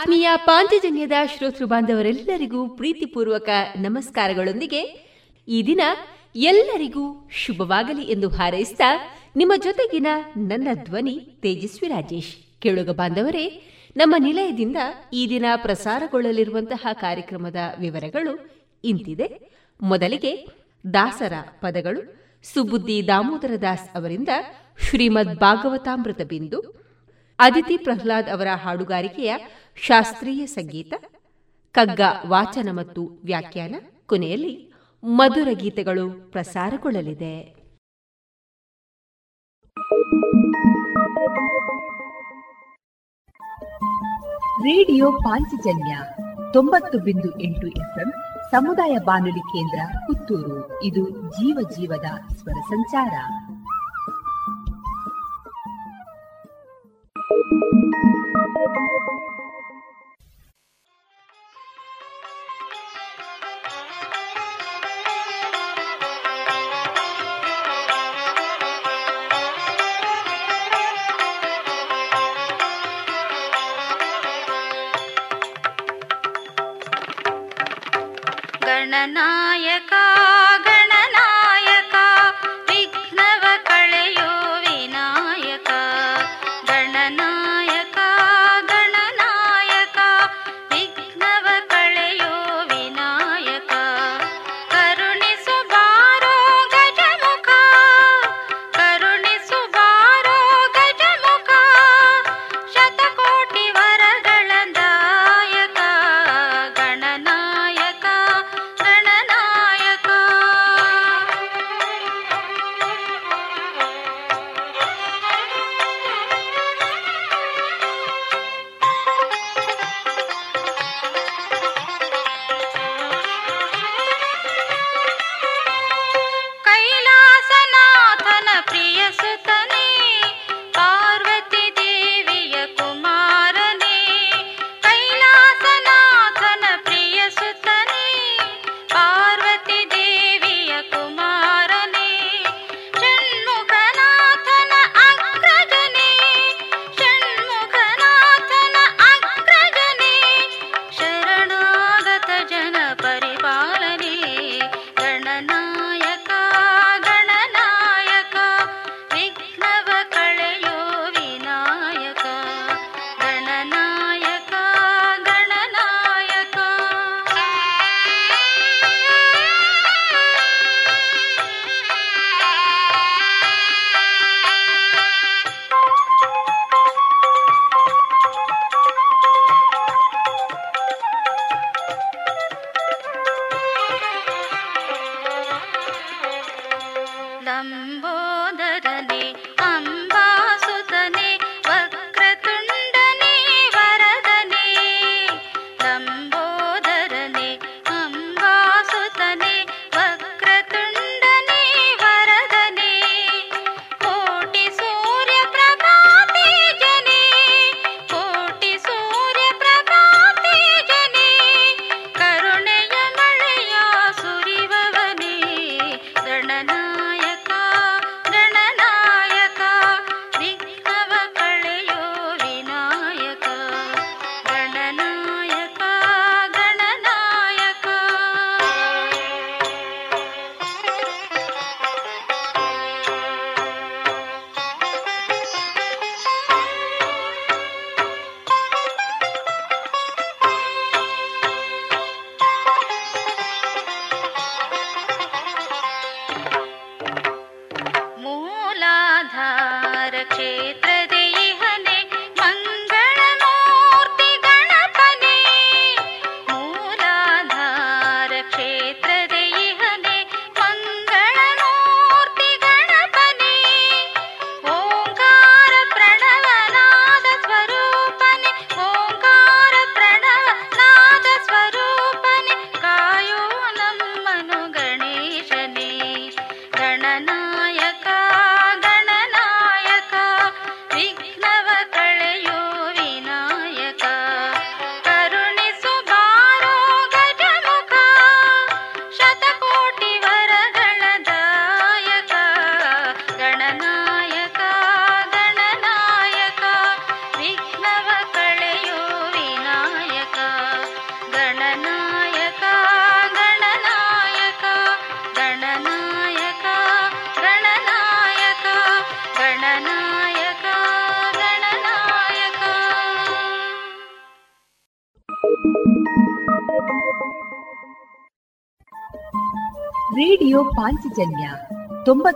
ಆತ್ಮೀಯ ಪಾಂಚಜನ್ಯದ ಶ್ರೋತೃ ಬಾಂಧವರೆಲ್ಲರಿಗೂ ಪ್ರೀತಿಪೂರ್ವಕ ನಮಸ್ಕಾರಗಳೊಂದಿಗೆ ಈ ದಿನ ಎಲ್ಲರಿಗೂ ಶುಭವಾಗಲಿ ಎಂದು ಹಾರೈಸಿದ ನಿಮ್ಮ ಜೊತೆಗಿನ ನನ್ನ ಧ್ವನಿ ತೇಜಸ್ವಿ ರಾಜೇಶ್. ಕೇಳುಗ ಬಾಂಧವರೇ, ನಮ್ಮ ನಿಲಯದಿಂದ ಈ ದಿನ ಪ್ರಸಾರಗೊಳ್ಳಲಿರುವಂತಹ ಕಾರ್ಯಕ್ರಮದ ವಿವರಗಳು ಇಂತಿದೆ. ಮೊದಲಿಗೆ ದಾಸರ ಪದಗಳು. ಸುಬುದ್ದಿ ದಾಮೋದರ ದಾಸ್ ಅವರಿಂದ ಶ್ರೀಮದ್ ಭಾಗವತಾಮೃತ ಬಿಂದು. ಅದಿತಿ ಪ್ರಹ್ಲಾದ್ ಅವರ ಹಾಡುಗಾರಿಕೆಯ ಶಾಸ್ತ್ರೀಯ ಸಂಗೀತ, ಕಗ್ಗ, ವಾಚನ ಮತ್ತು ವ್ಯಾಖ್ಯಾನ ಕೊನೆಯಲ್ಲಿ ಮಧುರ ಗೀತೆಗಳು ಪ್ರಸಾರಗೊಳ್ಳಲಿದೆ. ರೇಡಿಯೋ ಪಾಂಚಜನ್ಯ ತೊಂಬತ್ತು ಬಿಂದು ಎಂಟು ಎಫ್ಎಂ ಸಮುದಾಯ ಬಾನುಲಿ ಕೇಂದ್ರ ಪುತ್ತೂರು. ಇದು ಜೀವ ಜೀವದ ಸ್ವರ ಸಂಚಾರ. गणनायका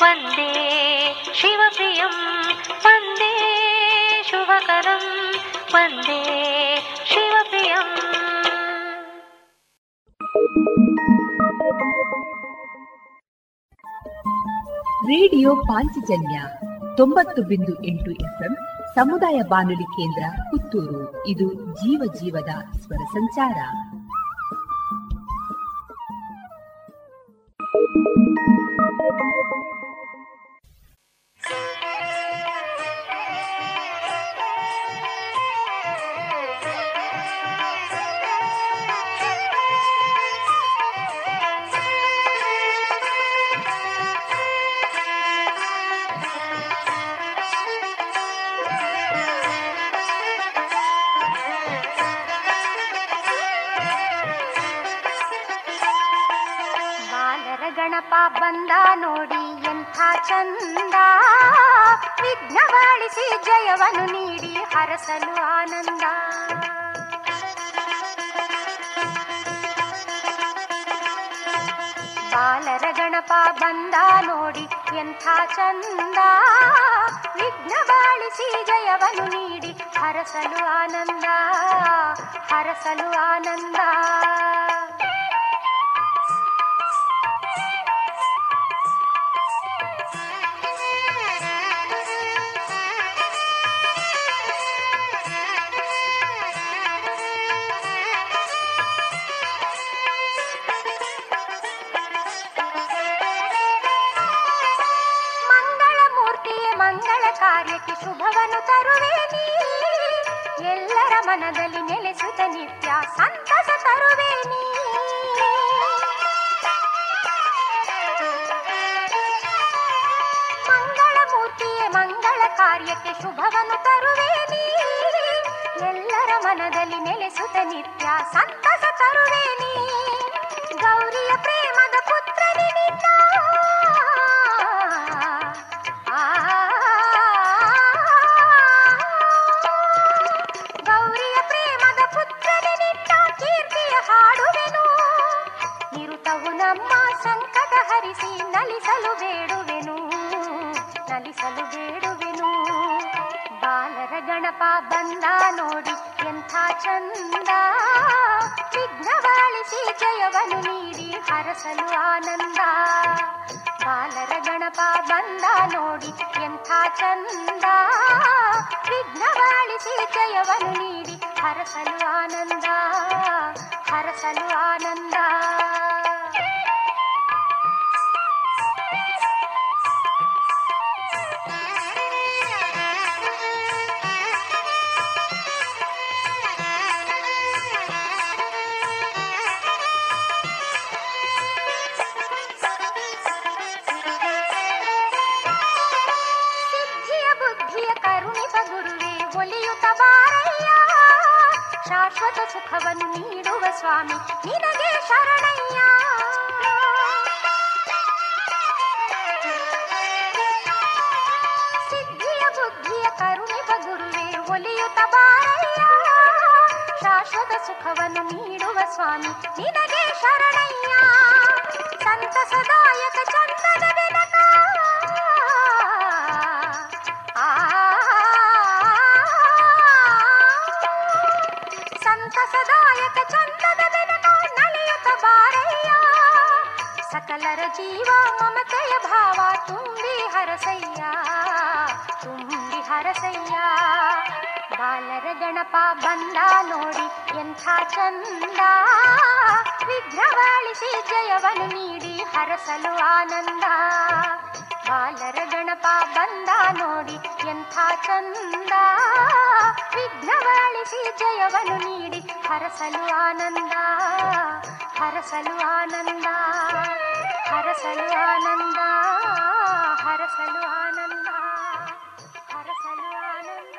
वन्दे शिवप्रियं ಪಂದೆ ಶುಭಕರಂ वन्दे शिवप्रियम् ರೇಡಿಯೋ ಪಾಂಚಜನ್ಯ ತೊಂಬತ್ತು ಬಿಂದು ಎಂಟು ಎಫ್ಎಂ ಸಮುದಾಯ ಬಾನುಲಿ ಕೇಂದ್ರ ಪುತ್ತೂರು. ಇದು ಜೀವ ಜೀವದ ಸ್ವರ ಸಂಚಾರ. salud. ಸಕಲರ ಜೀವ ಮಮತೆಯ ಭಾವ ತುಂಬಿ ಹರಸಯ್ಯ ತುಂಬಿ ಹರಸಯ್ಯ ಬಾಲರ ಗಣಪ ಬಂದ ನೋಡಿ ಎಂಥ ಚಂದ ವಿಘ್ನವಾಳಿಸಿ ಜಯವನ್ನು ನೀಡಿ ಹರಸಲು ಆನಂದ ಬಾಲರ ಗಣಪ ಬಂದ ನೋಡಿ ಎಂಥ ಚಂದ ವಿಘ್ನವಾಳಿಸಿ ಜಯವನ್ನು ನೀಡಿ ಹರಸಲು ಆನಂದ ಹರಸಲು ಆನಂದ ಹರಸಲು ಆನಂದ ಹರಸಲು ಆನಂದ ಹರಸಲು ಆನಂದ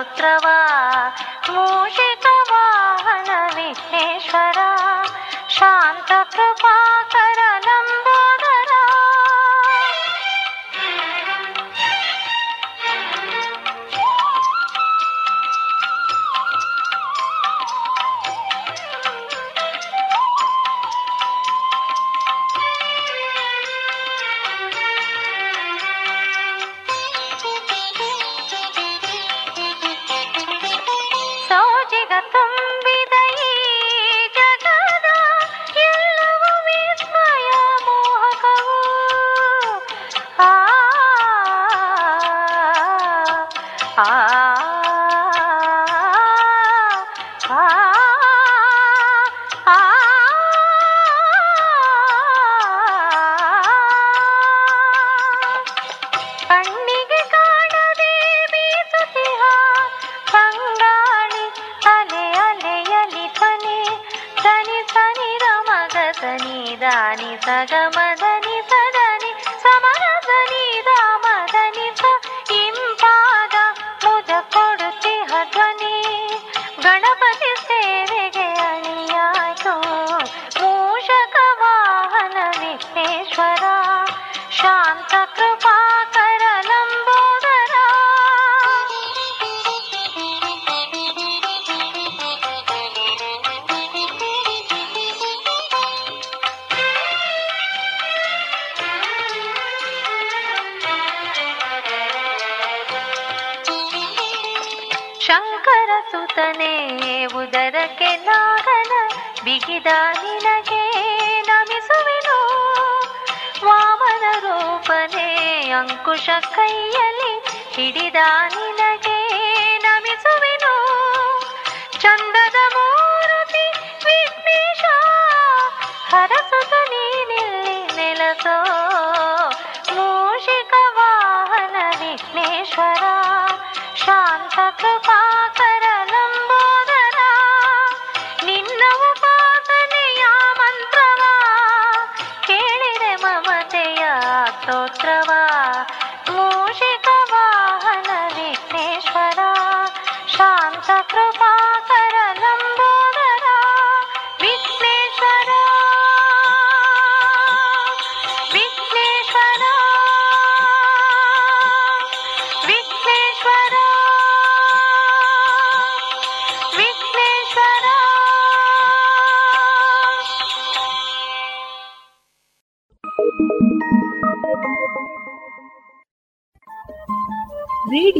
స్తోత్రవా మూష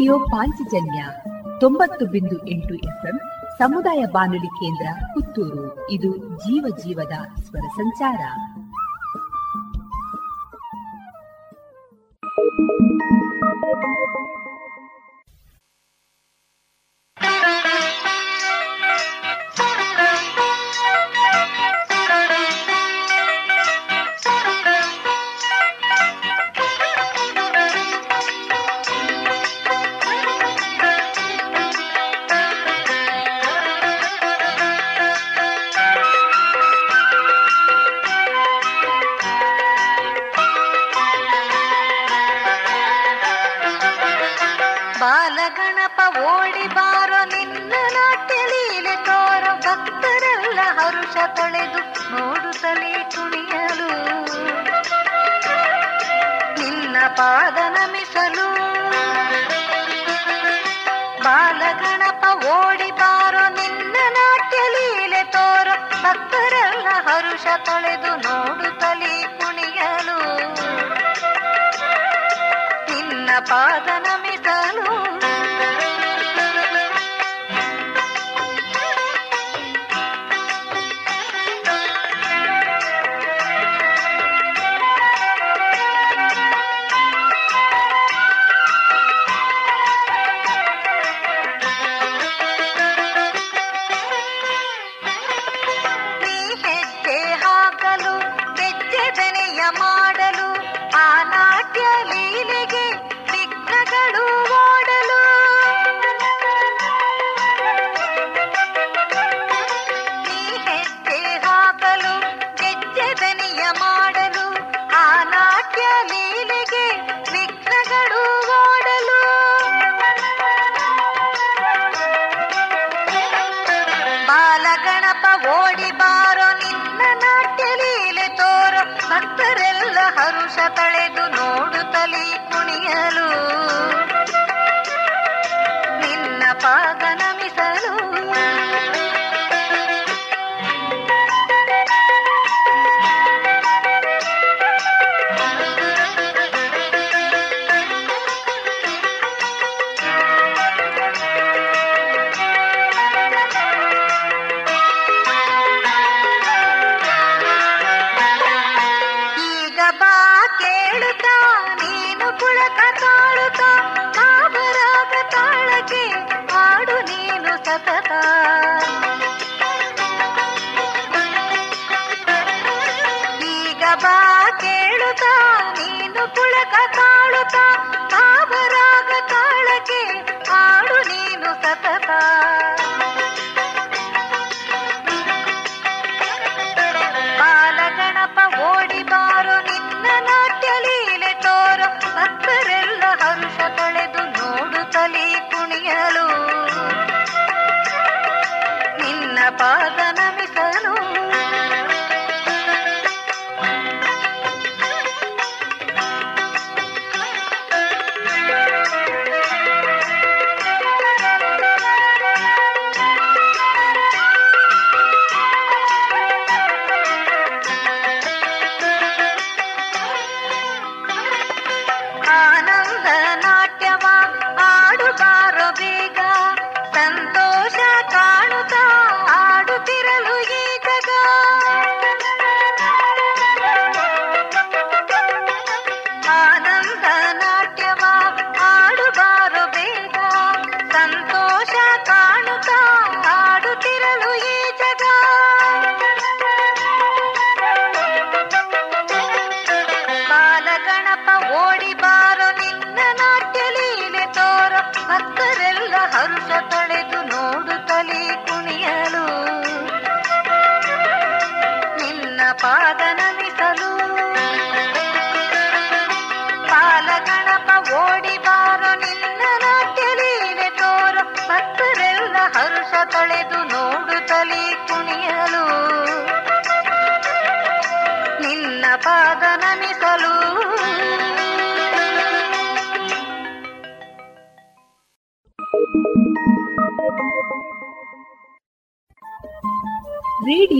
ರೇಡಿಯೋ ಪಾಂಚಜನ್ಯ ತೊಂಬತ್ತು ಬಿಂದು ಎಂಟು ಎಫ್ಎಂ ಸಮುದಾಯ ಬಾನುಲಿ ಕೇಂದ್ರ ಪುತ್ತೂರು. ಇದು ಜೀವ ಜೀವದ ಸ್ವರ ಸಂಚಾರ. ಹರ್ಷ ತಳೆದು ನೋಡುತ್ತಲೇ ಕುಣಿಯಲು. ನಿನ್ನ ಪಾದ ನಮಿಸಲು. ಪಾಲಗಣಪ ಓಡಿ ಬಾರೋ ನಿನ್ನ ನಾಟ್ಯ ಲೀಲೆ ತೋರು. ಭಕ್ತರೆಲ್ಲ ಹರ್ಷ ತಳೆದು ನೋಡುತ್ತಲೇ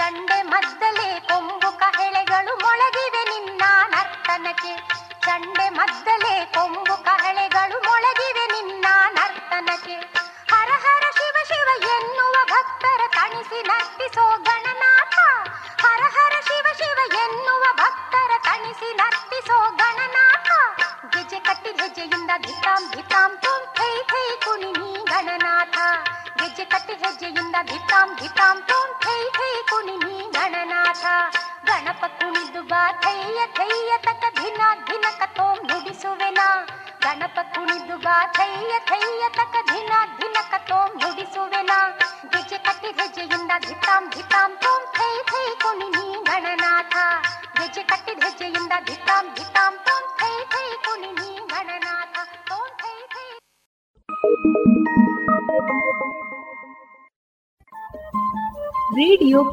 कंडे मजदले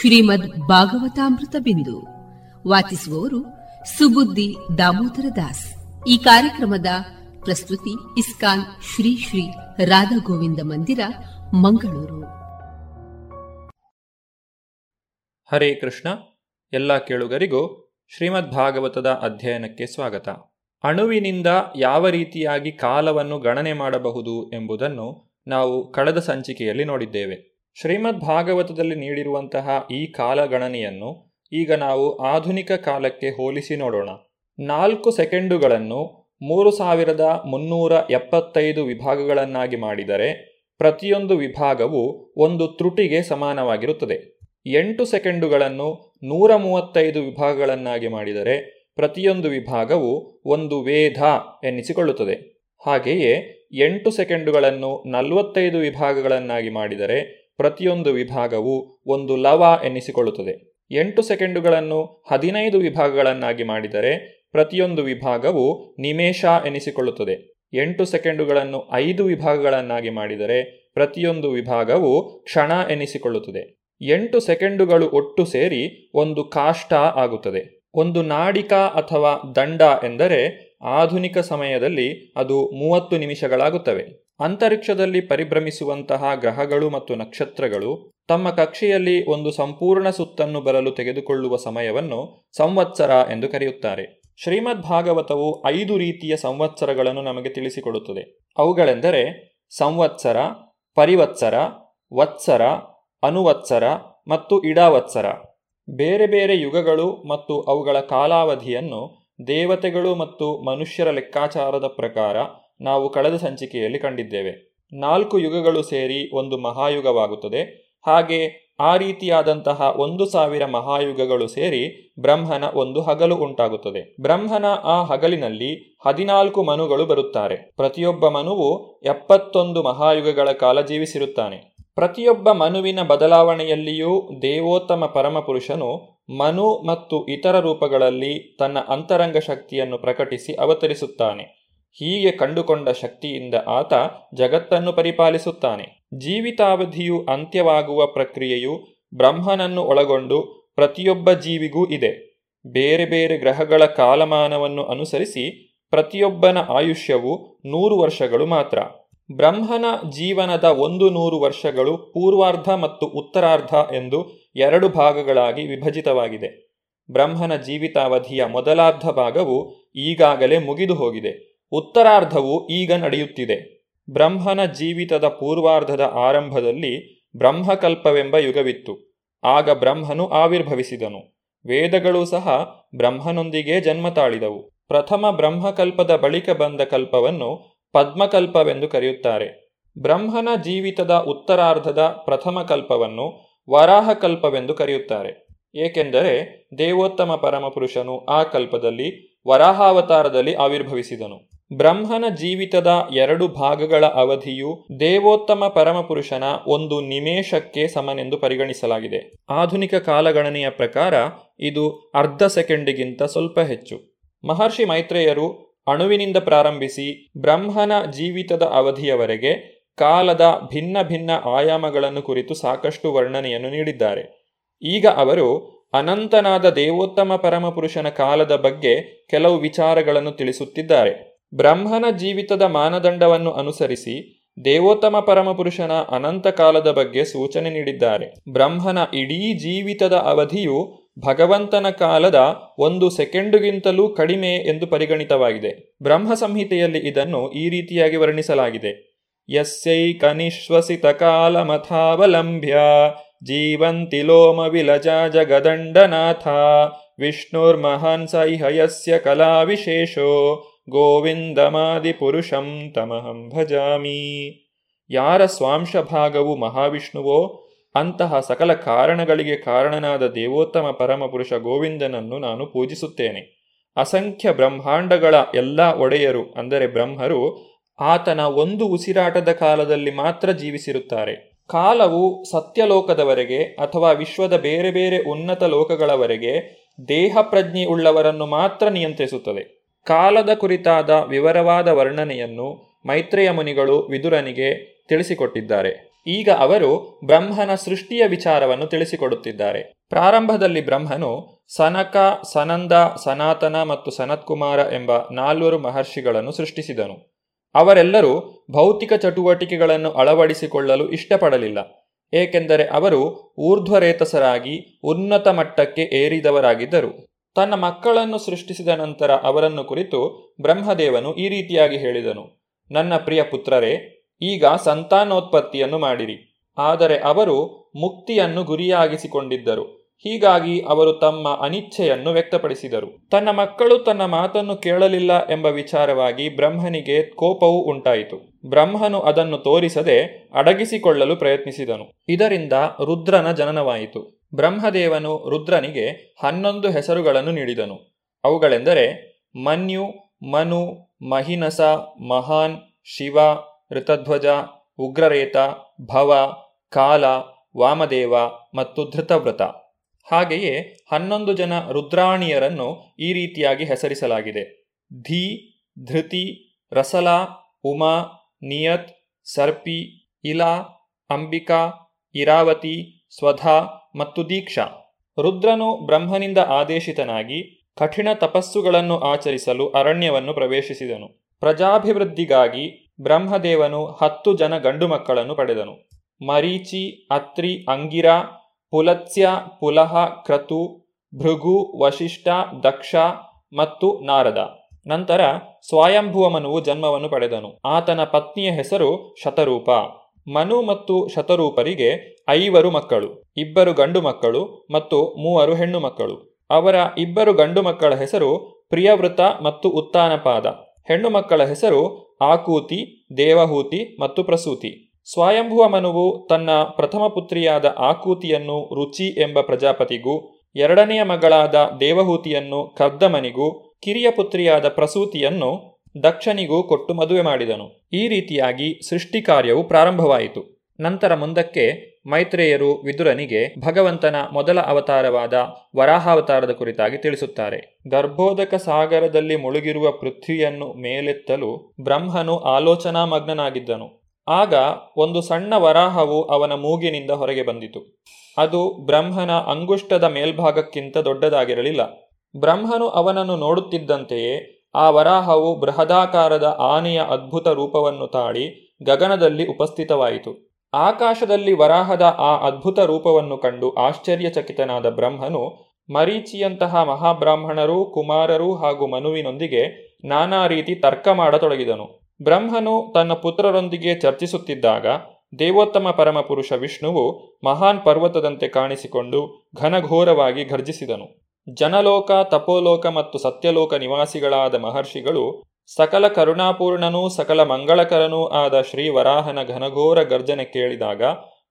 ಶ್ರೀಮದ್ ಭಾಗವತಾಮೃತ ಬಿಂದು. ವಾಚಿಸುವವರು ಸುಬುದ್ದಿ ದಾಮೋದರ ದಾಸ್. ಈ ಕಾರ್ಯಕ್ರಮದ ಪ್ರಸ್ತುತಿ ಇಸ್ಕಾನ್ ಶ್ರೀ ಶ್ರೀ ರಾಧಾ ಗೋವಿಂದ ಮಂದಿರ, ಮಂಗಳೂರು. ಹರೇ ಕೃಷ್ಣ, ಎಲ್ಲ ಕೇಳುಗರಿಗೂ ಶ್ರೀಮದ್ ಭಾಗವತದ ಅಧ್ಯಯನಕ್ಕೆ ಸ್ವಾಗತ. ಅಣುವಿನಿಂದ ಯಾವ ರೀತಿಯಾಗಿ ಕಾಲವನ್ನು ಗಣನೆ ಮಾಡಬಹುದು ಎಂಬುದನ್ನು ನಾವು ಕಳೆದ ಸಂಚಿಕೆಯಲ್ಲಿ ನೋಡಿದ್ದೇವೆ. ಶ್ರೀಮದ್ ಭಾಗವತದಲ್ಲಿ ನೀಡಿರುವಂತಹ ಈ ಕಾಲಗಣನೆಯನ್ನು ಈಗ ನಾವು ಆಧುನಿಕ ಕಾಲಕ್ಕೆ ಹೋಲಿಸಿ ನೋಡೋಣ. ನಾಲ್ಕು ಸೆಕೆಂಡುಗಳನ್ನು ಮೂರು ಸಾವಿರದ ಮುನ್ನೂರ ಎಪ್ಪತ್ತೈದು ವಿಭಾಗಗಳನ್ನಾಗಿ ಮಾಡಿದರೆ ಪ್ರತಿಯೊಂದು ವಿಭಾಗವು ಒಂದು ತ್ರುಟಿಗೆ ಸಮಾನವಾಗಿರುತ್ತದೆ. ಎಂಟು ಸೆಕೆಂಡುಗಳನ್ನು ನೂರ ಮೂವತ್ತೈದು ವಿಭಾಗಗಳನ್ನಾಗಿ ಮಾಡಿದರೆ ಪ್ರತಿಯೊಂದು ವಿಭಾಗವು ಒಂದು ವೇಧ ಎನ್ನಿಸಿಕೊಳ್ಳುತ್ತದೆ. ಹಾಗೆಯೇ ಎಂಟು ಸೆಕೆಂಡುಗಳನ್ನು ನಲವತ್ತೈದು ವಿಭಾಗಗಳನ್ನಾಗಿ ಮಾಡಿದರೆ ಪ್ರತಿಯೊಂದು ವಿಭಾಗವು ಒಂದು ಲವ ಎನ್ನಿಸಿಕೊಳ್ಳುತ್ತದೆ ಎಂಟು ಸೆಕೆಂಡುಗಳನ್ನು ಹದಿನೈದು ವಿಭಾಗಗಳನ್ನಾಗಿ ಮಾಡಿದರೆ ಪ್ರತಿಯೊಂದು ವಿಭಾಗವು ನಿಮೇಷ ಎನಿಸಿಕೊಳ್ಳುತ್ತದೆ. ಎಂಟು ಸೆಕೆಂಡುಗಳನ್ನು ಐದು ವಿಭಾಗಗಳನ್ನಾಗಿ ಮಾಡಿದರೆ ಪ್ರತಿಯೊಂದು ವಿಭಾಗವು ಕ್ಷಣ ಎನಿಸಿಕೊಳ್ಳುತ್ತದೆ. ಎಂಟು ಸೆಕೆಂಡುಗಳು ಒಟ್ಟು ಸೇರಿ ಒಂದು ಕಾಷ್ಟ ಆಗುತ್ತದೆ. ಒಂದು ನಾಡಿಕ ಅಥವಾ ದಂಡ ಎಂದರೆ ಆಧುನಿಕ ಸಮಯದಲ್ಲಿ ಅದು ಮೂವತ್ತು ನಿಮಿಷಗಳಾಗುತ್ತವೆ. ಅಂತರಿಕ್ಷದಲ್ಲಿ ಪರಿಭ್ರಮಿಸುವಂತಹ ಗ್ರಹಗಳು ಮತ್ತು ನಕ್ಷತ್ರಗಳು ತಮ್ಮ ಕಕ್ಷೆಯಲ್ಲಿ ಒಂದು ಸಂಪೂರ್ಣ ಸುತ್ತನ್ನು ಬರಲು ತೆಗೆದುಕೊಳ್ಳುವ ಸಮಯವನ್ನು ಸಂವತ್ಸರ ಎಂದು ಕರೆಯುತ್ತಾರೆ. ಶ್ರೀಮದ್ ಭಾಗವತವು ಐದು ರೀತಿಯ ಸಂವತ್ಸರಗಳನ್ನು ನಮಗೆ ತಿಳಿಸಿಕೊಡುತ್ತದೆ. ಅವುಗಳೆಂದರೆ ಸಂವತ್ಸರ, ಪರಿವತ್ಸರ, ವತ್ಸರ, ಅನುವತ್ಸರ ಮತ್ತು ಇಡಾವತ್ಸರ. ಬೇರೆ ಬೇರೆ ಯುಗಗಳು ಮತ್ತು ಅವುಗಳ ಕಾಲಾವಧಿಯನ್ನು ದೇವತೆಗಳು ಮತ್ತು ಮನುಷ್ಯರ ಲೆಕ್ಕಾಚಾರದ ಪ್ರಕಾರ ನಾವು ಕಳೆದ ಸಂಚಿಕೆಯಲ್ಲಿ ಕಂಡಿದ್ದೇವೆ. ನಾಲ್ಕು ಯುಗಗಳು ಸೇರಿ ಒಂದು ಮಹಾಯುಗವಾಗುತ್ತದೆ. ಹಾಗೆ ಆ ರೀತಿಯಾದಂತಹ ಒಂದು ಸಾವಿರ ಮಹಾಯುಗಗಳು ಸೇರಿ ಬ್ರಹ್ಮನ ಒಂದು ಹಗಲು ಉಂಟಾಗುತ್ತದೆ. ಬ್ರಹ್ಮನ ಆ ಹಗಲಿನಲ್ಲಿ ಹದಿನಾಲ್ಕು ಮನುಗಳು ಬರುತ್ತಾರೆ. ಪ್ರತಿಯೊಬ್ಬ ಮನುವು ಎಪ್ಪತ್ತೊಂದು ಮಹಾಯುಗಗಳ ಕಾಲ ಜೀವಿಸಿರುತ್ತಾನೆ. ಪ್ರತಿಯೊಬ್ಬ ಮನುವಿನ ಬದಲಾವಣೆಯಲ್ಲಿಯೂ ದೇವೋತ್ತಮ ಪರಮಪುರುಷನು ಮನು ಮತ್ತು ಇತರ ರೂಪಗಳಲ್ಲಿ ತನ್ನ ಅಂತರಂಗ ಶಕ್ತಿಯನ್ನು ಪ್ರಕಟಿಸಿ ಅವತರಿಸುತ್ತಾನೆ. ಹೀಗೆ ಕಂಡುಕೊಂಡ ಶಕ್ತಿಯಿಂದ ಆತ ಜಗತ್ತನ್ನು ಪರಿಪಾಲಿಸುತ್ತಾನೆ. ಜೀವಿತಾವಧಿಯು ಅಂತ್ಯವಾಗುವ ಪ್ರಕ್ರಿಯೆಯು ಬ್ರಹ್ಮನನ್ನು ಒಳಗೊಂಡು ಪ್ರತಿಯೊಬ್ಬ ಜೀವಿಗೂ ಇದೆ. ಬೇರೆ ಬೇರೆ ಗ್ರಹಗಳ ಕಾಲಮಾನವನ್ನು ಅನುಸರಿಸಿ ಪ್ರತಿಯೊಬ್ಬನ ಆಯುಷ್ಯವು ನೂರು ವರ್ಷಗಳು ಮಾತ್ರ. ಬ್ರಹ್ಮನ ಜೀವನದ ಒಂದು ನೂರು ವರ್ಷಗಳು ಪೂರ್ವಾರ್ಧ ಮತ್ತು ಉತ್ತರಾರ್ಧ ಎಂದು ಎರಡು ಭಾಗಗಳಾಗಿ ವಿಭಜಿತವಾಗಿದೆ. ಬ್ರಹ್ಮನ ಜೀವಿತಾವಧಿಯ ಮೊದಲಾರ್ಧ ಭಾಗವು ಈಗಾಗಲೇ ಮುಗಿದು ಹೋಗಿದೆ. ಉತ್ತರಾರ್ಧವು ಈಗ ನಡೆಯುತ್ತಿದೆ. ಬ್ರಹ್ಮನ ಜೀವಿತದ ಪೂರ್ವಾರ್ಧದ ಆರಂಭದಲ್ಲಿ ಬ್ರಹ್ಮಕಲ್ಪವೆಂಬ ಯುಗವಿತ್ತು. ಆಗ ಬ್ರಹ್ಮನು ಆವಿರ್ಭವಿಸಿದನು. ವೇದಗಳು ಸಹ ಬ್ರಹ್ಮನೊಂದಿಗೆ ಜನ್ಮ ತಾಳಿದವು. ಪ್ರಥಮ ಬ್ರಹ್ಮಕಲ್ಪದ ಬಳಿಕ ಬಂದ ಕಲ್ಪವನ್ನು ಪದ್ಮಕಲ್ಪವೆಂದು ಕರೆಯುತ್ತಾರೆ. ಬ್ರಹ್ಮನ ಜೀವಿತದ ಉತ್ತರಾರ್ಧದ ಪ್ರಥಮ ಕಲ್ಪವನ್ನು ವರಾಹಕಲ್ಪವೆಂದು ಕರೆಯುತ್ತಾರೆ. ಏಕೆಂದರೆ ದೇವೋತ್ತಮ ಪರಮಪುರುಷನು ಆ ಕಲ್ಪದಲ್ಲಿ ವರಾಹಾವತಾರದಲ್ಲಿ ಆವಿರ್ಭವಿಸಿದನು. ಬ್ರಹ್ಮನ ಜೀವಿತದ ಎರಡು ಭಾಗಗಳ ಅವಧಿಯು ದೇವೋತ್ತಮ ಪರಮಪುರುಷನ ಒಂದು ನಿಮೇಷಕ್ಕೆ ಸಮನೆಂದು ಪರಿಗಣಿಸಲಾಗಿದೆ. ಆಧುನಿಕ ಕಾಲಗಣನೆಯ ಪ್ರಕಾರ ಇದು ಅರ್ಧ ಸೆಕೆಂಡಿಗಿಂತ ಸ್ವಲ್ಪ ಹೆಚ್ಚು. ಮಹರ್ಷಿ ಮೈತ್ರೇಯರು ಅಣುವಿನಿಂದ ಪ್ರಾರಂಭಿಸಿ ಬ್ರಹ್ಮನ ಜೀವಿತದ ಅವಧಿಯವರೆಗೆ ಕಾಲದ ಭಿನ್ನ ಭಿನ್ನ ಆಯಾಮಗಳನ್ನು ಕುರಿತು ಸಾಕಷ್ಟು ವರ್ಣನೆಯನ್ನು ನೀಡಿದ್ದಾರೆ. ಈಗ ಅವರು ಅನಂತನಾದ ದೇವೋತ್ತಮ ಪರಮಪುರುಷನ ಕಾಲದ ಬಗ್ಗೆ ಕೆಲವು ವಿಚಾರಗಳನ್ನು ತಿಳಿಸುತ್ತಿದ್ದಾರೆ. ಬ್ರಹ್ಮನ ಜೀವಿತದ ಮಾನದಂಡವನ್ನು ಅನುಸರಿಸಿ ದೇವೋತ್ತಮ ಪರಮಪುರುಷನ ಅನಂತ ಕಾಲದ ಬಗ್ಗೆ ಸೂಚನೆ ನೀಡಿದ್ದಾರೆ. ಬ್ರಹ್ಮನ ಇಡೀ ಜೀವಿತದ ಅವಧಿಯು ಭಗವಂತನ ಕಾಲದ ಒಂದು ಸೆಕೆಂಡುಗಿಂತಲೂ ಕಡಿಮೆ ಎಂದು ಪರಿಗಣಿತವಾಗಿದೆ. ಬ್ರಹ್ಮ ಸಂಹಿತೆಯಲ್ಲಿ ಇದನ್ನು ಈ ರೀತಿಯಾಗಿ ವರ್ಣಿಸಲಾಗಿದೆ. ಕಾಲಮಥಾವಲಂಬ್ಯ ಜೀವಂತಿ ಲೋಮ ವಿಲಜ ಜಗದಂಡನಾಥ ವಿಷ್ಣುರ್ಮಹಾನ್ ಸೈಹಯಸ್ಯ ಕಲಾ ವಿಶೇಷೋ ಗೋವಿಂದಮಾದಿಪುರುಷಂ ತಮಹಂ ಭಜಾಮಿ ಯಾರ ಸ್ವಾಂಶ ಭಾಗವು ಮಹಾವಿಷ್ಣುವೋ ಅಂತಹ ಸಕಲ ಕಾರಣಗಳಿಗೆ ಕಾರಣನಾದ ದೇವೋತ್ತಮ ಪರಮಪುರುಷ ಗೋವಿಂದನನ್ನು ನಾನು ಪೂಜಿಸುತ್ತೇನೆ. ಅಸಂಖ್ಯ ಬ್ರಹ್ಮಾಂಡಗಳ ಎಲ್ಲ ಒಡೆಯರು, ಅಂದರೆ ಬ್ರಹ್ಮರು ಆತನ ಒಂದು ಉಸಿರಾಟದ ಕಾಲದಲ್ಲಿ ಮಾತ್ರ ಜೀವಿಸಿರುತ್ತಾರೆ. ಕಾಲವು ಸತ್ಯಲೋಕದವರೆಗೆ ಅಥವಾ ವಿಶ್ವದ ಬೇರೆ ಬೇರೆ ಉನ್ನತ ಲೋಕಗಳವರೆಗೆ ದೇಹ ಪ್ರಜ್ಞೆ ಉಳ್ಳವರನ್ನು ಮಾತ್ರ ನಿಯಂತ್ರಿಸುತ್ತದೆ. ಕಾಲದ ಕುರಿತಾದ ವಿವರವಾದ ವರ್ಣನೆಯನ್ನು ಮೈತ್ರೇಯ ಮುನಿಗಳು ವಿದುರನಿಗೆ ತಿಳಿಸಿಕೊಟ್ಟಿದ್ದಾರೆ. ಈಗ ಅವರು ಬ್ರಹ್ಮನ ಸೃಷ್ಟಿಯ ವಿಚಾರವನ್ನು ತಿಳಿಸಿಕೊಡುತ್ತಿದ್ದಾರೆ. ಪ್ರಾರಂಭದಲ್ಲಿ ಬ್ರಹ್ಮನು ಸನಕ, ಸನಂದ, ಸನಾತನ ಮತ್ತು ಸನತ್ಕುಮಾರ ಎಂಬ ನಾಲ್ವರು ಮಹರ್ಷಿಗಳನ್ನು ಸೃಷ್ಟಿಸಿದನು. ಅವರೆಲ್ಲರೂ ಭೌತಿಕ ಚಟುವಟಿಕೆಗಳನ್ನು ಅಳವಡಿಸಿಕೊಳ್ಳಲು ಇಷ್ಟಪಡಲಿಲ್ಲ, ಏಕೆಂದರೆ ಅವರು ಊರ್ಧ್ವರೇತಸರಾಗಿ ಉನ್ನತ ಮಟ್ಟಕ್ಕೆ ಏರಿದವರಾಗಿದ್ದರು. ತನ್ನ ಮಕ್ಕಳನ್ನು ಸೃಷ್ಟಿಸಿದ ನಂತರ ಅವರನ್ನು ಕುರಿತು ಬ್ರಹ್ಮದೇವನು ಈ ರೀತಿಯಾಗಿ ಹೇಳಿದನು, ನನ್ನ ಪ್ರಿಯ ಪುತ್ರರೇ, ಈಗ ಸಂತಾನೋತ್ಪತ್ತಿಯನ್ನು ಮಾಡಿರಿ. ಆದರೆ ಅವರು ಮುಕ್ತಿಯನ್ನು ಗುರಿಯಾಗಿಸಿಕೊಂಡಿದ್ದರು. ಹೀಗಾಗಿ ಅವರು ತಮ್ಮ ಅನಿಚ್ಛೆಯನ್ನು ವ್ಯಕ್ತಪಡಿಸಿದರು. ತನ್ನ ಮಕ್ಕಳು ತನ್ನ ಮಾತನ್ನು ಕೇಳಲಿಲ್ಲ ಎಂಬ ವಿಚಾರವಾಗಿ ಬ್ರಹ್ಮನಿಗೆ ಕೋಪವು ಉಂಟಾಯಿತು. ಬ್ರಹ್ಮನು ಅದನ್ನು ತೋರಿಸದೆ ಅಡಗಿಸಿಕೊಳ್ಳಲು ಪ್ರಯತ್ನಿಸಿದನು. ಇದರಿಂದ ರುದ್ರನ ಜನನವಾಯಿತು. ಬ್ರಹ್ಮದೇವನು ರುದ್ರನಿಗೆ ಹನ್ನೊಂದು ಹೆಸರುಗಳನ್ನು ನೀಡಿದನು. ಅವುಗಳೆಂದರೆ ಮನ್ಯು, ಮನು, ಮಹಿನಸ, ಮಹಾನ್, ಶಿವ, ಋತಧ್ವಜ, ಉಗ್ರರೇತ, ಭವ, ಕಾಲ, ವಾಮದೇವ ಮತ್ತು ಧೃತವ್ರತ. ಹಾಗೆಯೇ ಹನ್ನೊಂದು ಜನ ರುದ್ರಾಣಿಯರನ್ನು ಈ ರೀತಿಯಾಗಿ ಹೆಸರಿಸಲಾಗಿದೆ. ಧಿ, ಧೃತಿ, ರಸಲಾ, ಉಮಾ, ನಿಯತ್, ಸರ್ಪಿ, ಇಲಾ, ಅಂಬಿಕಾ, ಇರಾವತಿ, ಸ್ವಧಾ ಮತ್ತು ದೀಕ್ಷಾ. ರುದ್ರನು ಬ್ರಹ್ಮನಿಂದ ಆದೇಶಿತನಾಗಿ ಕಠಿಣ ತಪಸ್ಸುಗಳನ್ನು ಆಚರಿಸಲು ಅರಣ್ಯವನ್ನು ಪ್ರವೇಶಿಸಿದನು. ಪ್ರಜಾಭಿವೃದ್ಧಿಗಾಗಿ ಬ್ರಹ್ಮದೇವನು ಹತ್ತು ಜನ ಗಂಡು ಮಕ್ಕಳನ್ನು ಪಡೆದನು. ಮರೀಚಿ, ಅತ್ರಿ, ಅಂಗಿರ ಪುಲತ್ಸ್ಯ, ಪುಲಹ, ಕ್ರತು, ಭೃಗು, ವಶಿಷ್ಠ, ದಕ್ಷ ಮತ್ತು ನಾರದ. ನಂತರ ಸ್ವಯಂಭುವ ಮನುವು ಜನ್ಮವನ್ನು ಪಡೆದನು. ಆತನ ಪತ್ನಿಯ ಹೆಸರು ಶತರೂಪ. ಮನು ಮತ್ತು ಶತರೂಪರಿಗೆ ಐವರು ಮಕ್ಕಳು, ಇಬ್ಬರು ಗಂಡು ಮಕ್ಕಳು ಮತ್ತು ಮೂವರು ಹೆಣ್ಣು ಮಕ್ಕಳು. ಅವರ ಇಬ್ಬರು ಗಂಡು ಮಕ್ಕಳ ಹೆಸರು ಪ್ರಿಯವೃತ ಮತ್ತು ಉತ್ತಾನಪಾದ. ಹೆಣ್ಣು ಮಕ್ಕಳ ಹೆಸರು ಆಕೂತಿ, ದೇವಹೂತಿ ಮತ್ತು ಪ್ರಸೂತಿ. ಸ್ವಯಂಭುವ ಮನುವು ತನ್ನ ಪ್ರಥಮ ಪುತ್ರಿಯಾದ ಆಕೂತಿಯನ್ನು ರುಚಿ ಎಂಬ ಪ್ರಜಾಪತಿಗೂ, ಎರಡನೆಯ ಮಗಳಾದ ದೇವಹೂತಿಯನ್ನು ಕರ್ದಮನಿಗೂ, ಕಿರಿಯ ಪುತ್ರಿಯಾದ ಪ್ರಸೂತಿಯನ್ನು ದಕ್ಷನಿಗೂ ಕೊಟ್ಟು ಮದುವೆ ಮಾಡಿದನು. ಈ ರೀತಿಯಾಗಿ ಸೃಷ್ಟಿ ಕಾರ್ಯವು ಪ್ರಾರಂಭವಾಯಿತು. ನಂತರ ಮುಂದಕ್ಕೆ ಮೈತ್ರೇಯರು ವಿದುರನಿಗೆ ಭಗವಂತನ ಮೊದಲ ಅವತಾರವಾದ ವರಾಹಾವತಾರದ ಕುರಿತಾಗಿ ತಿಳಿಸುತ್ತಾರೆ. ಗರ್ಭೋದಕ ಸಾಗರದಲ್ಲಿ ಮುಳುಗಿರುವ ಪೃಥ್ವಿಯನ್ನು ಮೇಲೆತ್ತಲು ಬ್ರಹ್ಮನು ಆಲೋಚನಾ ಮಗ್ನನಾಗಿದ್ದನು ಆಗ ಒಂದು ಸಣ್ಣ ವರಾಹವು ಅವನ ಮೂಗಿನಿಂದ ಹೊರಗೆ ಬಂದಿತು. ಅದು ಬ್ರಹ್ಮನ ಅಂಗುಷ್ಟದ ಮೇಲ್ಭಾಗಕ್ಕಿಂತ ದೊಡ್ಡದಾಗಿರಲಿಲ್ಲ. ಬ್ರಹ್ಮನು ಅವನನ್ನು ನೋಡುತ್ತಿದ್ದಂತೆಯೇ ಆ ವರಾಹವು ಬೃಹದಾಕಾರದ ಆನೆಯ ಅದ್ಭುತ ರೂಪವನ್ನು ತಾಳಿ ಗಗನದಲ್ಲಿ ಉಪಸ್ಥಿತವಾಯಿತು. ಆಕಾಶದಲ್ಲಿ ವರಾಹದ ಆ ಅದ್ಭುತ ರೂಪವನ್ನು ಕಂಡು ಆಶ್ಚರ್ಯಚಕಿತನಾದ ಬ್ರಹ್ಮನು ಮರೀಚಿಯಂತಹ ಮಹಾಬ್ರಾಹ್ಮಣರು, ಕುಮಾರರು ಹಾಗೂ ಮನುವಿನೊಂದಿಗೆ ನಾನಾ ರೀತಿ ತರ್ಕ ಮಾಡತೊಡಗಿದನು. ಬ್ರಹ್ಮನು ತನ್ನ ಪುತ್ರರೊಂದಿಗೆ ಚರ್ಚಿಸುತ್ತಿದ್ದಾಗ ದೇವೋತ್ತಮ ಪರಮಪುರುಷ ವಿಷ್ಣುವು ಮಹಾನ್ ಪರ್ವತದಂತೆ ಕಾಣಿಸಿಕೊಂಡು ಘನಘೋರವಾಗಿ ಘರ್ಜಿಸಿದನು. ಜನಲೋಕ, ತಪೋಲೋಕ ಮತ್ತು ಸತ್ಯಲೋಕ ನಿವಾಸಿಗಳಾದ ಮಹರ್ಷಿಗಳು ಸಕಲ ಕರುಣಾಪೂರ್ಣನೂ ಸಕಲ ಮಂಗಳಕರನೂ ಆದ ಶ್ರೀ ವರಾಹನ ಘನಘೋರ ಗರ್ಜನೆ ಕೇಳಿದಾಗ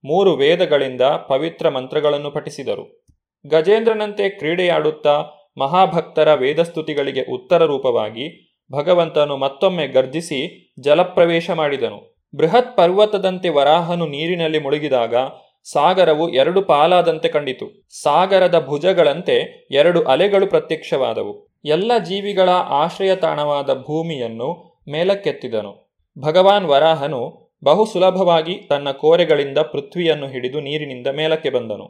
ಮೂರು ವೇದಗಳಿಂದ ಪವಿತ್ರ ಮಂತ್ರಗಳನ್ನು ಪಠಿಸಿದರು. ಗಜೇಂದ್ರನಂತೆ ಕ್ರೀಡೆಯಾಡುತ್ತಾ ಮಹಾಭಕ್ತರ ವೇದಸ್ತುತಿಗಳಿಗೆ ಉತ್ತರ ರೂಪವಾಗಿ ಭಗವಂತನು ಮತ್ತೊಮ್ಮೆ ಗರ್ಜಿಸಿ ಜಲಪ್ರವೇಶ ಮಾಡಿದನು. ಬೃಹತ್ ಪರ್ವತದಂತೆ ವರಾಹನು ನೀರಿನಲ್ಲಿ ಮುಳುಗಿದಾಗ ಸಾಗರವು ಎರಡು ಪಾಲಾದಂತೆ ಕಂಡಿತು. ಸಾಗರದ ಭುಜಗಳಂತೆ ಎರಡು ಅಲೆಗಳು ಪ್ರತ್ಯಕ್ಷವಾದವು. ಎಲ್ಲ ಜೀವಿಗಳ ಆಶ್ರಯ ತಾಣವಾದ ಭೂಮಿಯನ್ನು ಮೇಲಕ್ಕೆತ್ತಿದನು. ಭಗವಾನ್ ವರಾಹನು ಬಹು ಸುಲಭವಾಗಿ ತನ್ನ ಕೋರೆಗಳಿಂದ ಪೃಥ್ವಿಯನ್ನು ಹಿಡಿದು ನೀರಿನಿಂದ ಮೇಲಕ್ಕೆ ಬಂದನು.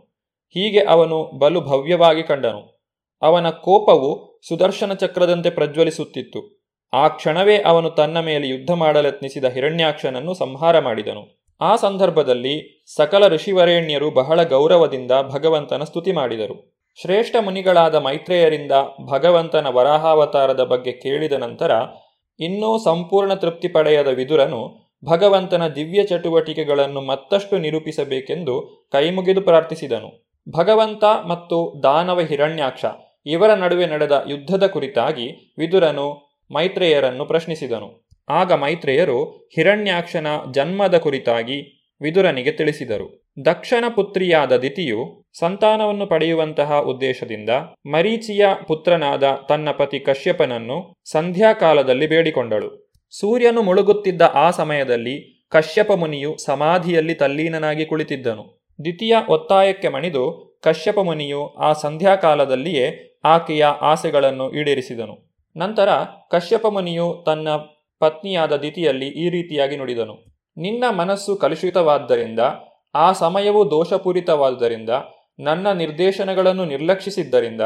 ಹೀಗೆ ಅವನು ಬಲು ಭವ್ಯವಾಗಿ ಕಂಡನು. ಅವನ ಕೋಪವು ಸುದರ್ಶನ ಚಕ್ರದಂತೆ ಪ್ರಜ್ವಲಿಸುತ್ತಿತ್ತು. ಆ ಕ್ಷಣವೇ ಅವನು ತನ್ನ ಮೇಲೆ ಯುದ್ಧ ಮಾಡಲೆತ್ನಿಸಿದ ಹಿರಣ್ಯಾಕ್ಷನನ್ನು ಸಂಹಾರ ಮಾಡಿದನು. ಆ ಸಂದರ್ಭದಲ್ಲಿ ಸಕಲ ಋಷಿವರೇಣ್ಯರು ಬಹಳ ಗೌರವದಿಂದ ಭಗವಂತನ ಸ್ತುತಿ ಮಾಡಿದರು. ಶ್ರೇಷ್ಠ ಮುನಿಗಳಾದ ಮೈತ್ರೇಯರಿಂದ ಭಗವಂತನ ವರಾಹಾವತಾರದ ಬಗ್ಗೆ ಕೇಳಿದ ನಂತರ ಇನ್ನೂ ಸಂಪೂರ್ಣ ತೃಪ್ತಿ ಪಡೆಯದ ವಿದುರನು ಭಗವಂತನ ದಿವ್ಯ ಚಟುವಟಿಕೆಗಳನ್ನು ಮತ್ತಷ್ಟು ನಿರೂಪಿಸಬೇಕೆಂದು ಕೈಮುಗಿದು ಪ್ರಾರ್ಥಿಸಿದನು. ಭಗವಂತ ಮತ್ತು ದಾನವ ಹಿರಣ್ಯಾಕ್ಷ ಇವರ ನಡುವೆ ನಡೆದ ಯುದ್ಧದ ಕುರಿತಾಗಿ ವಿದುರನು ಮೈತ್ರೇಯರನ್ನು ಪ್ರಶ್ನಿಸಿದನು. ಆಗ ಮೈತ್ರೇಯರು ಹಿರಣ್ಯಾಕ್ಷನ ಜನ್ಮದ ಕುರಿತಾಗಿ ವಿದುರನಿಗೆ ತಿಳಿಸಿದರು. ದಕ್ಷನ ಪುತ್ರಿಯಾದ ದಿತಿಯು ಸಂತಾನವನ್ನು ಪಡೆಯುವಂತಹ ಉದ್ದೇಶದಿಂದ ಮರೀಚಿಯ ಪುತ್ರನಾದ ತನ್ನ ಪತಿ ಕಶ್ಯಪನನ್ನು ಸಂಧ್ಯಾಕಾಲದಲ್ಲಿ ಬೇಡಿಕೊಂಡಳು. ಸೂರ್ಯನು ಮುಳುಗುತ್ತಿದ್ದ ಆ ಸಮಯದಲ್ಲಿ ಕಶ್ಯಪ ಮುನಿಯು ಸಮಾಧಿಯಲ್ಲಿ ತಲ್ಲೀನನಾಗಿ ಕುಳಿತಿದ್ದನು. ದ್ವಿತೀಯ ಒತ್ತಾಯಕ್ಕೆ ಮಣಿದು ಕಶ್ಯಪ ಮುನಿಯು ಆ ಸಂಧ್ಯಾಕಾಲದಲ್ಲಿಯೇ ಆಕೆಯ ಆಸೆಗಳನ್ನು ಈಡೇರಿಸಿದನು. ನಂತರ ಕಶ್ಯಪ ಮುನಿಯು ತನ್ನ ಪತ್ನಿಯಾದ ದಿತಿಯಲ್ಲಿ ಈ ರೀತಿಯಾಗಿ ನುಡಿದನು. ನಿನ್ನ ಮನಸ್ಸು ಕಲುಷಿತವಾದ್ದರಿಂದ, ಆ ಸಮಯವು ದೋಷಪೂರಿತವಾದ್ದರಿಂದ, ನನ್ನ ನಿರ್ದೇಶನಗಳನ್ನು ನಿರ್ಲಕ್ಷಿಸಿದ್ದರಿಂದ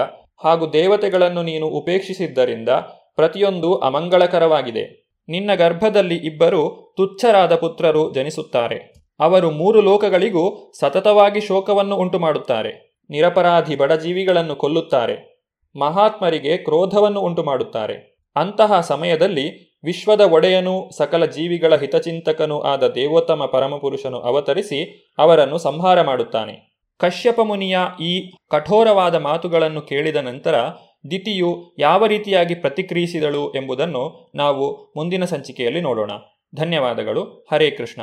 ಹಾಗೂ ದೇವತೆಗಳನ್ನು ನೀನು ಉಪೇಕ್ಷಿಸಿದ್ದರಿಂದ ಪ್ರತಿಯೊಂದು ಅಮಂಗಳಕರವಾಗಿದೆ. ನಿನ್ನ ಗರ್ಭದಲ್ಲಿ ಇಬ್ಬರು ತುಚ್ಛರಾದ ಪುತ್ರರು ಜನಿಸುತ್ತಾರೆ. ಅವರು ಮೂರು ಲೋಕಗಳಿಗೂ ಸತತವಾಗಿ ಶೋಕವನ್ನು ಉಂಟುಮಾಡುತ್ತಾರೆ. ನಿರಪರಾಧಿ ಬಡಜೀವಿಗಳನ್ನು ಕೊಲ್ಲುತ್ತಾರೆ. ಮಹಾತ್ಮರಿಗೆ ಕ್ರೋಧವನ್ನು ಉಂಟು ಮಾಡುತ್ತಾರೆ ಅಂತಹ ಸಮಯದಲ್ಲಿ ವಿಶ್ವದ ಒಡೆಯನೂ, ಸಕಲ ಜೀವಿಗಳ ಹಿತಚಿಂತಕನೂ ಆದ ದೇವೋತ್ತಮ ಪರಮಪುರುಷನು ಅವತರಿಸಿ ಅವರನ್ನು ಸಂಹಾರ ಮಾಡುತ್ತಾನೆ. ಕಶ್ಯಪ ಮುನಿಯ ಈ ಕಠೋರವಾದ ಮಾತುಗಳನ್ನು ಕೇಳಿದ ನಂತರ ದಿತಿಯು ಯಾವ ರೀತಿಯಾಗಿ ಪ್ರತಿಕ್ರಿಯಿಸಿದಳು ಎಂಬುದನ್ನು ನಾವು ಮುಂದಿನ ಸಂಚಿಕೆಯಲ್ಲಿ ನೋಡೋಣ. ಧನ್ಯವಾದಗಳು. ಹರೇ ಕೃಷ್ಣ.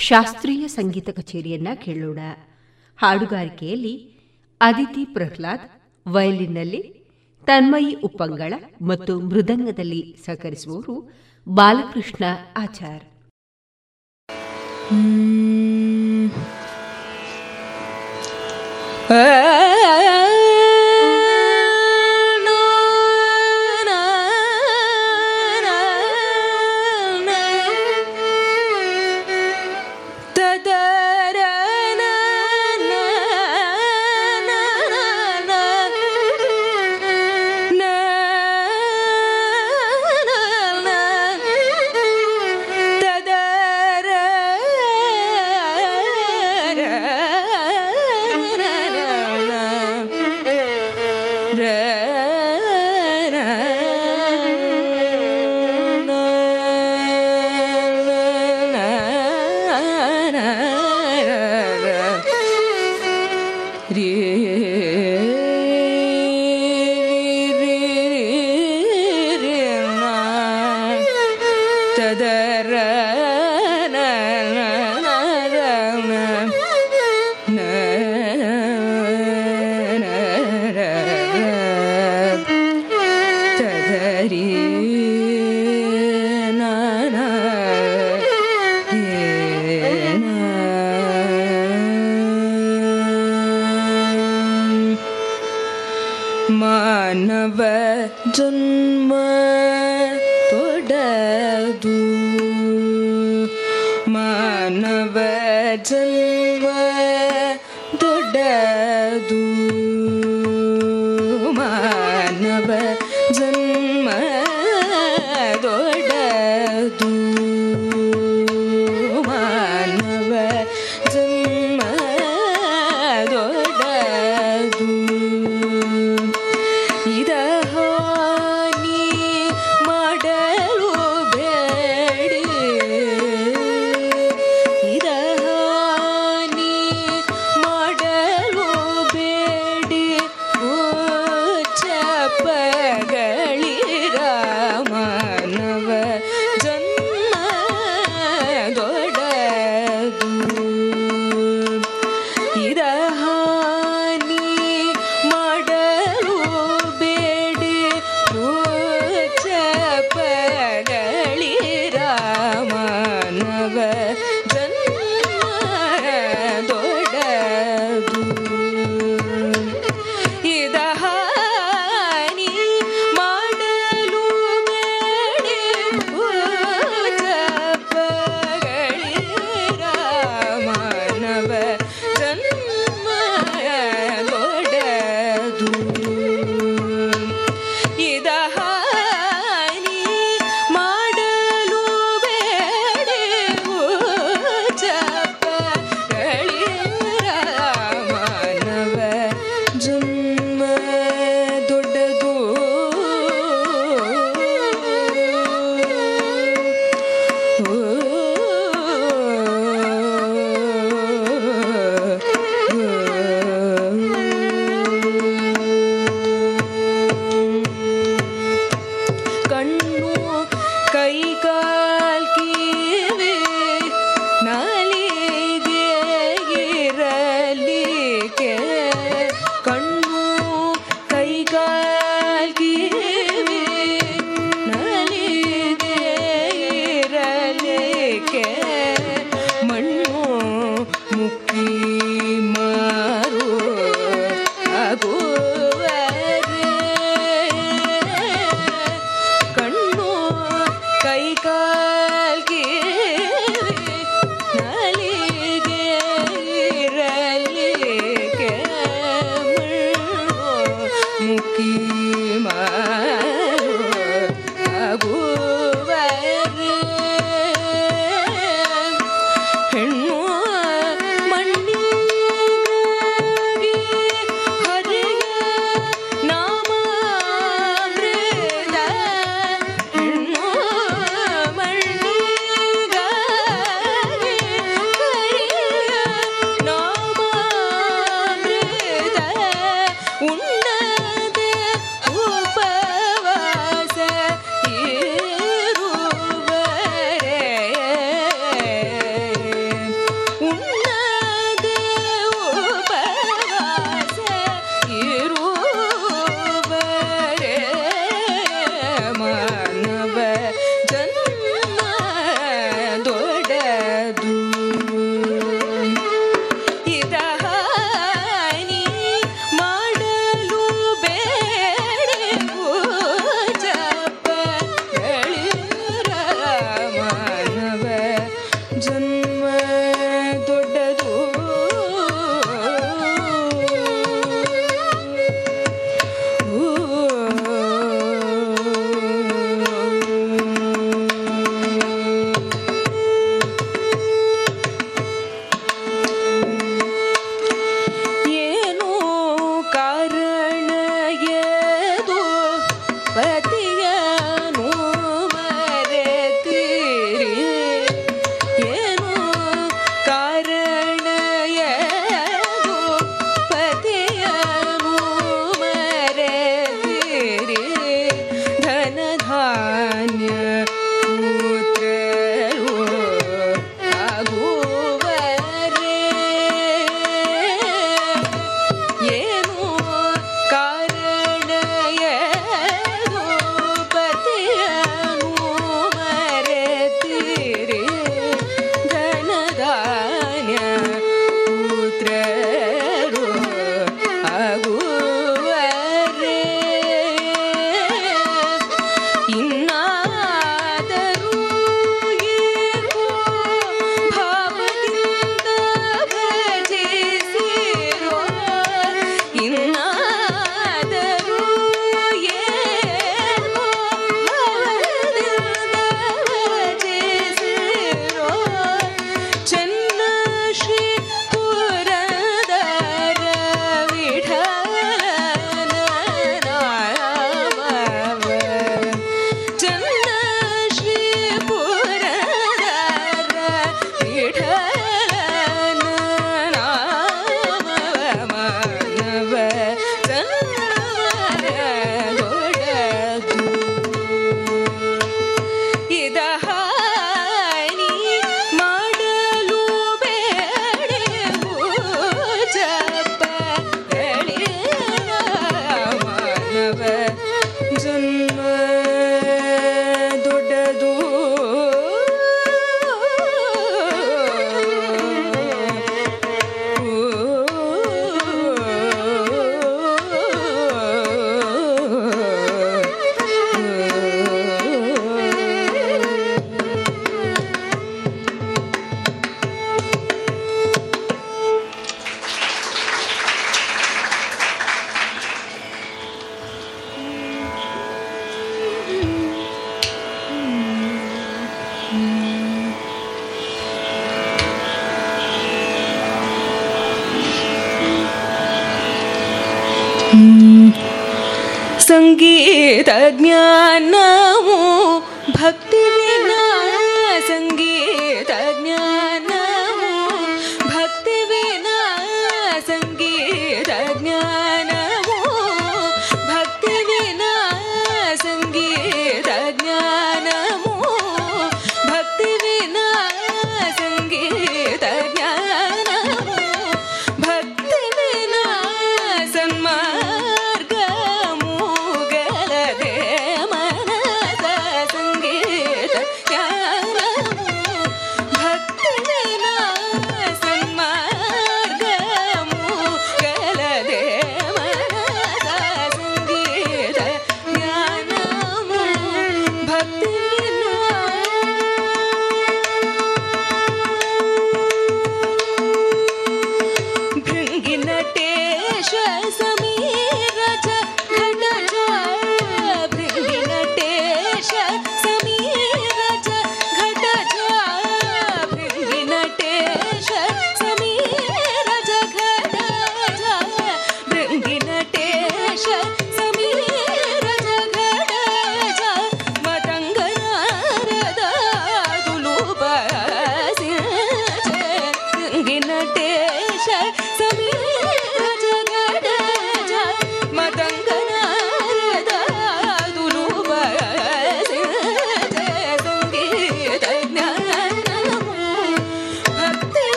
ಶಾಸ್ತ್ರೀಯ ಸಂಗೀತ ಕಚೇರಿಯನ್ನ ಕೇಳೋಣ. ಹಾಡುಗಾರಿಕೆಯಲ್ಲಿ ಅದಿತಿ ಪ್ರಹ್ಲಾದ್, ವಯಲಿನ್ನಲ್ಲಿ ತನ್ಮಯಿ ಉಪ್ಪಂಗಳ ಮತ್ತು ಮೃದಂಗದಲ್ಲಿ ಸಹಕರಿಸುವವರು ಬಾಲಕೃಷ್ಣ ಆಚಾರ್.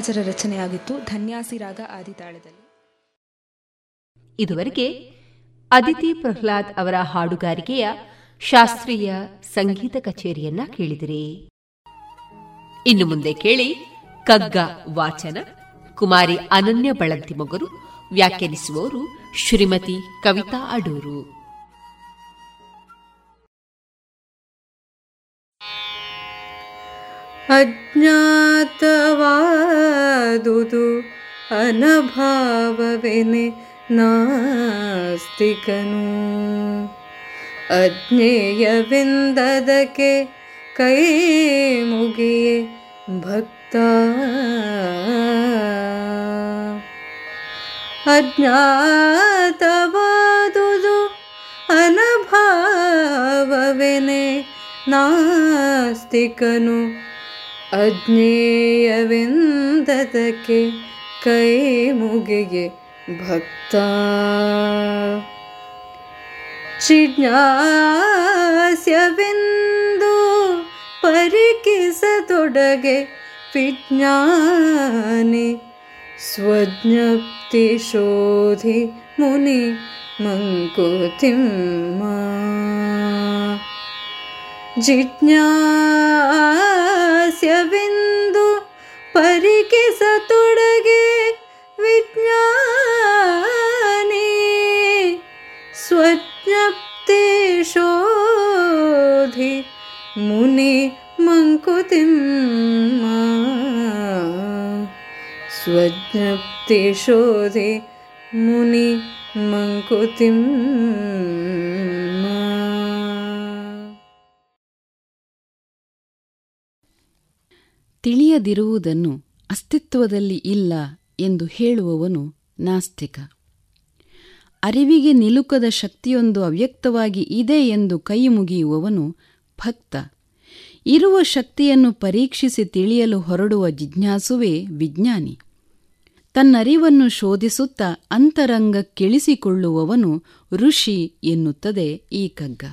ಪುಟ್ಟರಾಜರ ರಚನೆಯಾಗಿತ್ತು ಧನ್ಯಾಸಿ ರಾಗ ಆದಿತಾಳದಲ್ಲಿ. ಇದುವರೆಗೆ ಅದಿತಿ ಪ್ರಹ್ಲಾದ್ ಅವರ ಹಾಡುಗಾರಿಕೆಯ ಶಾಸ್ತ್ರೀಯ ಸಂಗೀತ ಕಚೇರಿಯನ್ನ ಕೇಳಿದಿರಿ. ಇನ್ನು ಮುಂದೆ ಕೇಳಿ ಕಗ್ಗ ವಾಚನ, ಕುಮಾರಿ ಅನನ್ಯ ಬಳಂತಿ ಮೊಗರು, ವ್ಯಾಖ್ಯಾನಿಸುವವರು ಶ್ರೀಮತಿ ಕವಿತಾ ಅಡೂರು. अज्ञातवादतु अनभावेन नास्तिकनु। कै मुगिये भक्ता। अज्ञातवादुदु अज्ञभाव नास्तिकनु। अज्ञेयविन्ददके कैमुगे भक्ता। चिज्ञास्य विन्दो विज्ञाने स्वज्ञप्तिशोधि मुनि मङ्कुतिम् जिज्ञास्यबिन्दु परिकेशतोडगे विज्ञाननि स्वज्ञप्तेषोधि मुनि मङ्कुतिं स्वज्ञप्तिशोधि मुनि मङ्कुतिम् ತಿಳಿಯದಿರುವುದನ್ನು ಅಸ್ತಿತ್ವದಲ್ಲಿ ಇಲ್ಲ ಎಂದು ಹೇಳುವವನು ನಾಸ್ತಿಕ. ಅರಿವಿಗೆ ನಿಲುಕದ ಶಕ್ತಿಯೊಂದು ಅವ್ಯಕ್ತವಾಗಿ ಇದೆ ಎಂದು ಕೈ ಮುಗಿಯುವವನು ಭಕ್ತ. ಇರುವ ಶಕ್ತಿಯನ್ನು ಪರೀಕ್ಷಿಸಿ ತಿಳಿಯಲು ಹೊರಡುವ ಜಿಜ್ಞಾಸುವೇ ವಿಜ್ಞಾನಿ. ತನ್ನರಿವನ್ನು ಶೋಧಿಸುತ್ತಾ ಅಂತರಂಗಕ್ಕಿಳಿಸಿಕೊಳ್ಳುವವನು ಋಷಿ ಎನ್ನುತ್ತದೆ ಈ ಕಗ್ಗ.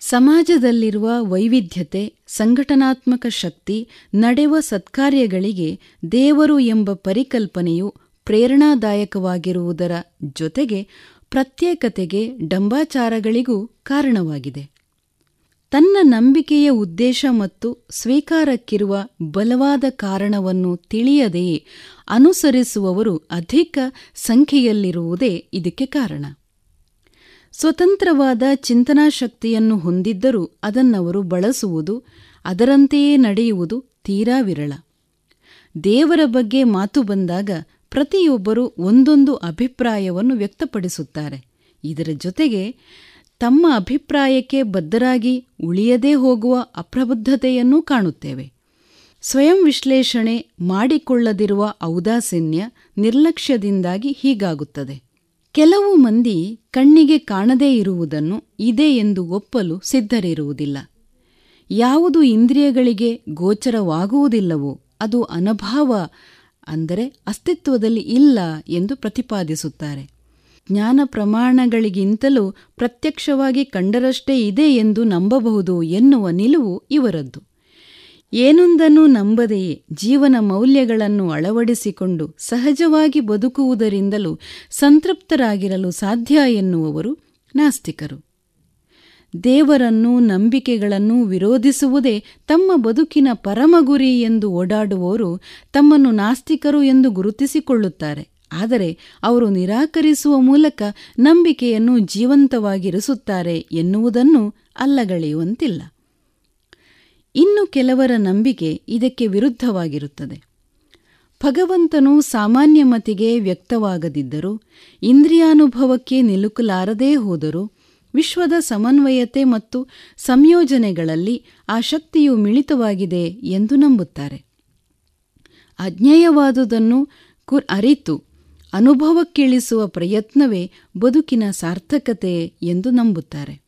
ಸಮಾಜದಲ್ಲಿರುವ ವೈವಿಧ್ಯತೆ, ಸಂಘಟನಾತ್ಮಕ ಶಕ್ತಿ, ನಡೆವ ಸತ್ಕಾರ್ಯಗಳಿಗೆ ದೇವರು ಎಂಬ ಪರಿಕಲ್ಪನೆಯು ಪ್ರೇರಣಾದಾಯಕವಾಗಿರುವುದರ ಜೊತೆಗೆ ಪ್ರತ್ಯೇಕತೆಗೆ ಡಂಬಾಚಾರಗಳಿಗೂ ಕಾರಣವಾಗಿದೆ. ತನ್ನ ನಂಬಿಕೆಯ ಉದ್ದೇಶ ಮತ್ತು ಸ್ವೀಕಾರಕ್ಕಿರುವ ಬಲವಾದ ಕಾರಣವನ್ನು ತಿಳಿಯದೆಯೇ ಅನುಸರಿಸುವವರು ಅಧಿಕ ಸಂಖ್ಯೆಯಲ್ಲಿರುವುದೇ ಇದಕ್ಕೆ ಕಾರಣ. ಸ್ವತಂತ್ರವಾದ ಚಿಂತನಾ ಶಕ್ತಿಯನ್ನು ಹೊಂದಿದ್ದರೂ ಅದನ್ನವರು ಬಳಸುವುದು, ಅದರಂತೆಯೇ ನಡೆಯುವುದು ತೀರಾ ವಿರಳ. ದೇವರ ಬಗ್ಗೆ ಮಾತು ಬಂದಾಗ ಪ್ರತಿಯೊಬ್ಬರೂ ಒಂದೊಂದು ಅಭಿಪ್ರಾಯವನ್ನು ವ್ಯಕ್ತಪಡಿಸುತ್ತಾರೆ. ಇದರ ಜೊತೆಗೆ ತಮ್ಮ ಅಭಿಪ್ರಾಯಕ್ಕೆ ಬದ್ಧರಾಗಿ ಉಳಿಯದೇ ಹೋಗುವ ಅಪ್ರಬುದ್ಧತೆಯನ್ನೂ ಕಾಣುತ್ತೇವೆ. ಸ್ವಯಂ ವಿಶ್ಲೇಷಣೆ ಮಾಡಿಕೊಳ್ಳದಿರುವ ಔದಾಸೀನ್ಯ ನಿರ್ಲಕ್ಷ್ಯದಿಂದಾಗಿ ಹೀಗಾಗುತ್ತದೆ. ಕೆಲವು ಮಂದಿ ಕಣ್ಣಿಗೆ ಕಾಣದೇ ಇರುವುದನ್ನು ಇದೆ ಎಂದು ಒಪ್ಪಲು ಸಿದ್ಧರಿರುವುದಿಲ್ಲ. ಯಾವುದು ಇಂದ್ರಿಯಗಳಿಗೆ ಗೋಚರವಾಗುವುದಿಲ್ಲವೋ ಅದು ಅನಭಾವ, ಅಂದರೆ ಅಸ್ತಿತ್ವದಲ್ಲಿ ಇಲ್ಲ ಎಂದು ಪ್ರತಿಪಾದಿಸುತ್ತಾರೆ. ಜ್ಞಾನ ಪ್ರಮಾಣಗಳಿಗಿಂತಲೂ ಪ್ರತ್ಯಕ್ಷವಾಗಿ ಕಂಡರಷ್ಟೇ ಇದೆ ಎಂದು ನಂಬಬಹುದು ಎನ್ನುವ ನಿಲುವು ಇವರದ್ದು. ಏನೊಂದನ್ನು ನಂಬದೆಯೇ ಜೀವನ ಮೌಲ್ಯಗಳನ್ನು ಅಳವಡಿಸಿಕೊಂಡು ಸಹಜವಾಗಿ ಬದುಕುವುದರಿಂದಲೂ ಸಂತೃಪ್ತರಾಗಿರಲು ಸಾಧ್ಯ ಎನ್ನುವವರು ನಾಸ್ತಿಕರು. ದೇವರನ್ನು, ನಂಬಿಕೆಗಳನ್ನು ವಿರೋಧಿಸುವುದೇ ತಮ್ಮ ಬದುಕಿನ ಪರಮಗುರಿ ಎಂದು ಓಡಾಡುವವರು ತಮ್ಮನ್ನು ನಾಸ್ತಿಕರು ಎಂದು ಗುರುತಿಸಿಕೊಳ್ಳುತ್ತಾರೆ. ಆದರೆ ಅವರು ನಿರಾಕರಿಸುವ ಮೂಲಕ ನಂಬಿಕೆಯನ್ನು ಜೀವಂತವಾಗಿರಿಸುತ್ತಾರೆ ಎನ್ನುವುದನ್ನು ಅಲ್ಲಗಳೆಯುವಂತಿಲ್ಲ. ಇನ್ನು ಕೆಲವರ ನಂಬಿಕೆ ಇದಕ್ಕೆ ವಿರುದ್ಧವಾಗಿರುತ್ತದೆ. ಭಗವಂತನು ಸಾಮಾನ್ಯ ಮತಿಗೆ ವ್ಯಕ್ತವಾಗದಿದ್ದರೂ, ಇಂದ್ರಿಯಾನುಭವಕ್ಕೆ ನಿಲುಕಲಾರದೇ ಹೋದರೂ, ವಿಶ್ವದ ಸಮನ್ವಯತೆ ಮತ್ತು ಸಂಯೋಜನೆಗಳಲ್ಲಿ ಆ ಶಕ್ತಿಯು ಮಿಳಿತವಾಗಿದೆ ಎಂದು ನಂಬುತ್ತಾರೆ. ಅಜ್ಞೇಯವಾದುದನ್ನು ಕುರ್ ಅರಿತು ಅನುಭವಕ್ಕಿಳಿಸುವ ಪ್ರಯತ್ನವೇ ಬದುಕಿನ ಸಾರ್ಥಕತೆ ಎಂದು ನಂಬುತ್ತಾರೆ.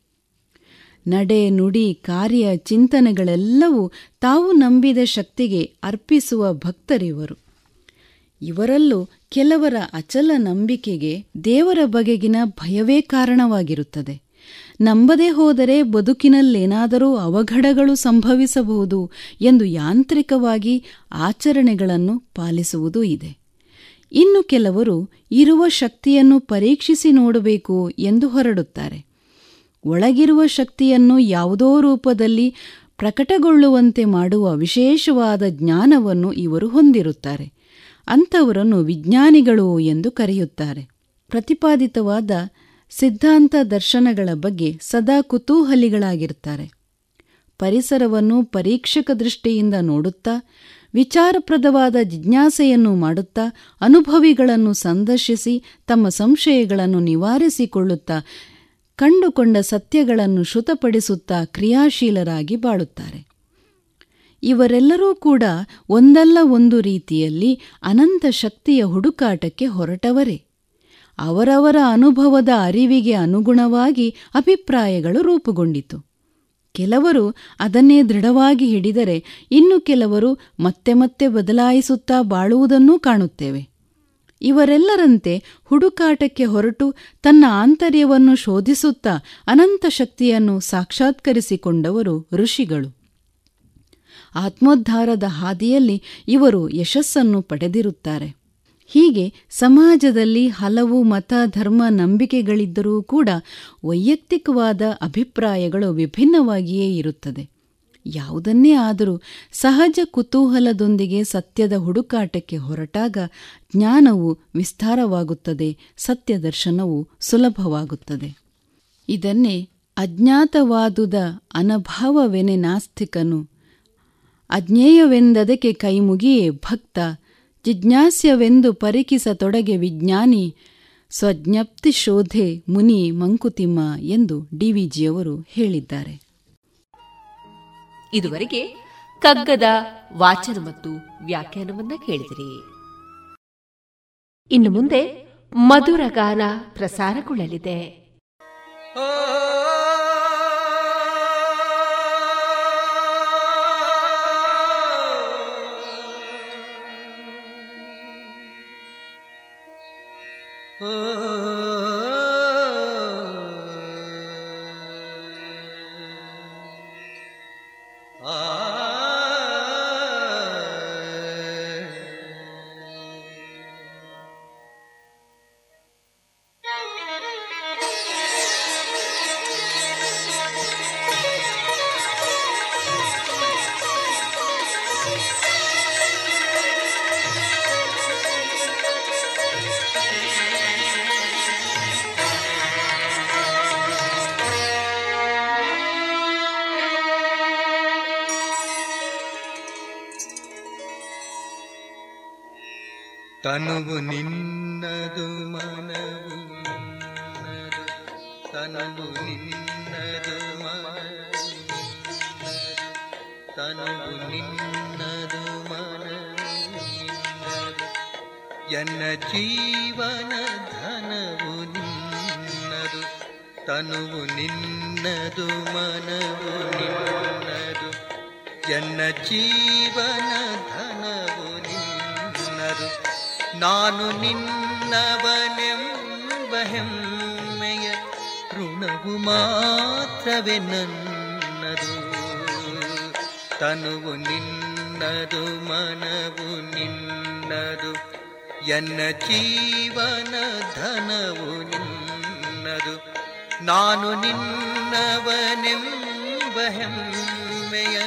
ನಡೆ, ನುಡಿ, ಕಾರ್ಯ, ಚಿಂತನೆಗಳೆಲ್ಲವೂ ತಾವು ನಂಬಿದ ಶಕ್ತಿಗೆ ಅರ್ಪಿಸುವ ಭಕ್ತರಿವರು. ಇವರಲ್ಲೂ ಕೆಲವರ ಅಚಲ ನಂಬಿಕೆಗೆ ದೇವರ ಬಗೆಗಿನ ಭಯವೇ ಕಾರಣವಾಗಿರುತ್ತದೆ. ನಂಬದೇ ಹೋದರೆ ಬದುಕಿನಲ್ಲೇನಾದರೂ ಅವಘಡಗಳು ಸಂಭವಿಸಬಹುದು ಎಂದು ಯಾಂತ್ರಿಕವಾಗಿ ಆಚರಣೆಗಳನ್ನು ಪಾಲಿಸುವುದೂ ಇದೆ. ಇನ್ನು ಕೆಲವರು ಇರುವ ಶಕ್ತಿಯನ್ನು ಪರೀಕ್ಷಿಸಿ ನೋಡಬೇಕು ಎಂದು ಹೊರಡುತ್ತಾರೆ. ಒಳಗಿರುವ ಶಕ್ತಿಯನ್ನು ಯಾವುದೋ ರೂಪದಲ್ಲಿ ಪ್ರಕಟಗೊಳ್ಳುವಂತೆ ಮಾಡುವ ವಿಶೇಷವಾದ ಜ್ಞಾನವನ್ನು ಇವರು ಹೊಂದಿರುತ್ತಾರೆ. ಅಂಥವರನ್ನು ವಿಜ್ಞಾನಿಗಳು ಎಂದು ಕರೆಯುತ್ತಾರೆ. ಪ್ರತಿಪಾದಿತವಾದ ಸಿದ್ಧಾಂತ ದರ್ಶನಗಳ ಬಗ್ಗೆ ಸದಾ ಕುತೂಹಲಿಗಳಾಗಿರ್ತಾರೆ ಪರಿಸರವನ್ನು ಪರೀಕ್ಷಕ ದೃಷ್ಟಿಯಿಂದ ನೋಡುತ್ತಾ, ವಿಚಾರಪ್ರದವಾದ ಜಿಜ್ಞಾಸೆಯನ್ನು ಮಾಡುತ್ತಾ, ಅನುಭವಿಗಳನ್ನು ಸಂದರ್ಶಿಸಿ, ತಮ್ಮ ಸಂಶಯಗಳನ್ನು ನಿವಾರಿಸಿಕೊಳ್ಳುತ್ತಾ ಕಂಡುಕೊಂಡ ಸತ್ಯಗಳನ್ನು ಶ್ರುತಪಡಿಸುತ್ತಾ ಕ್ರಿಯಾಶೀಲರಾಗಿ ಬಾಳುತ್ತಾರೆ. ಇವರೆಲ್ಲರೂ ಕೂಡ ಒಂದಲ್ಲ ಒಂದು ರೀತಿಯಲ್ಲಿ ಅನಂತ ಶಕ್ತಿಯ ಹುಡುಕಾಟಕ್ಕೆ ಹೊರಟವರೇ. ಅವರವರ ಅನುಭವದ ಅರಿವಿಗೆ ಅನುಗುಣವಾಗಿ ಅಭಿಪ್ರಾಯಗಳು ರೂಪುಗೊಂಡಿತು. ಕೆಲವರು ಅದನ್ನೇ ದೃಢವಾಗಿ ಹಿಡಿದರೆ ಇನ್ನು ಕೆಲವರು ಮತ್ತೆ ಮತ್ತೆ ಬದಲಾಯಿಸುತ್ತಾ ಬಾಳುವುದನ್ನೂ ಕಾಣುತ್ತೇವೆ. ಇವರೆಲ್ಲರಂತೆ ಹುಡುಕಾಟಕ್ಕೆ ಹೊರಟು ತನ್ನ ಆಂತರ್ಯವನ್ನು ಶೋಧಿಸುತ್ತಾ ಅನಂತ ಶಕ್ತಿಯನ್ನು ಸಾಕ್ಷಾತ್ಕರಿಸಿಕೊಂಡವರು ಋಷಿಗಳು. ಆತ್ಮೋದ್ಧಾರದ ಹಾದಿಯಲ್ಲಿ ಇವರು ಯಶಸ್ಸನ್ನು ಪಡೆದಿರುತ್ತಾರೆ. ಹೀಗೆ ಸಮಾಜದಲ್ಲಿ ಹಲವು ಮತ, ಧರ್ಮ, ನಂಬಿಕೆಗಳಿದ್ದರೂ ಕೂಡ ವೈಯಕ್ತಿಕವಾದ ಅಭಿಪ್ರಾಯಗಳು ವಿಭಿನ್ನವಾಗಿಯೇ ಇರುತ್ತದೆ. ಯಾವುದನ್ನೇ ಆದರೂ ಸಹಜ ಕುತೂಹಲದೊಂದಿಗೆ ಸತ್ಯದ ಹುಡುಕಾಟಕ್ಕೆ ಹೊರಟಾಗ ಜ್ಞಾನವು ವಿಸ್ತಾರವಾಗುತ್ತದೆ, ಸತ್ಯದರ್ಶನವು ಸುಲಭವಾಗುತ್ತದೆ. ಇದನ್ನೇ ಅಜ್ಞಾತವಾದುದ ಅನಭಾವವೆನೆ ನಾಸ್ತಿಕನು. ಅಜ್ಞೇಯವೆಂದದಕ್ಕೆ ಕೈಮುಗಿಯೇ ಭಕ್ತ, ಜಿಜ್ಞಾಸ್ಯವೆಂದು ಪರಿಕಿಸತೊಡಗೆ ವಿಜ್ಞಾನಿ, ಸ್ವಜ್ಞಪ್ತಿ ಶೋಧೆ ಮುನಿ ಮಂಕುತಿಮ್ಮ ಎಂದು ಡಿವಿಜಿಯವರು ಹೇಳಿದ್ದಾರೆ. ಇದುವರೆಗೆ ಕಗ್ಗದ ವಾಚನ ಮತ್ತು ವ್ಯಾಖ್ಯಾನವನ್ನ ಕೇಳಿದಿರಿ. ಇನ್ನು ಮುಂದೆ ಮಧುರ ಗಾನ ಪ್ರಸಾರಗೊಳ್ಳಲಿದೆ. ತನುವು ನಿನ್ನದು ಮನವು, ತನುವು ನಿನ್ನದು ತನುವು ನಿನ್ನದು ನಿನ್ನದು ಎನ್ನ ಜೀವನ ಧನವು ನಿನ್ನದು, ತನುವು ನಿನ್ನದು ಮನವು ನಿನ್ನದು. ಎನ್ನ ಜೀವನ ಧನವು ನಿನ್ನದು. ನಾನು ನಿನ್ನವನೆಂಬ ಹೆಮ್ಮೆಯ ಋಣವು ಮಾತ್ರವೇ ನನ್ನದು. ತನುವು ನಿನ್ನದು, ಮನವು ನಿನ್ನದು, ಎನ್ನ ಜೀವನ ಧನವು ನಿನ್ನದು. ನಾನು ನಿನ್ನವನೆಂಬ ಹೆಮ್ಮೆಯ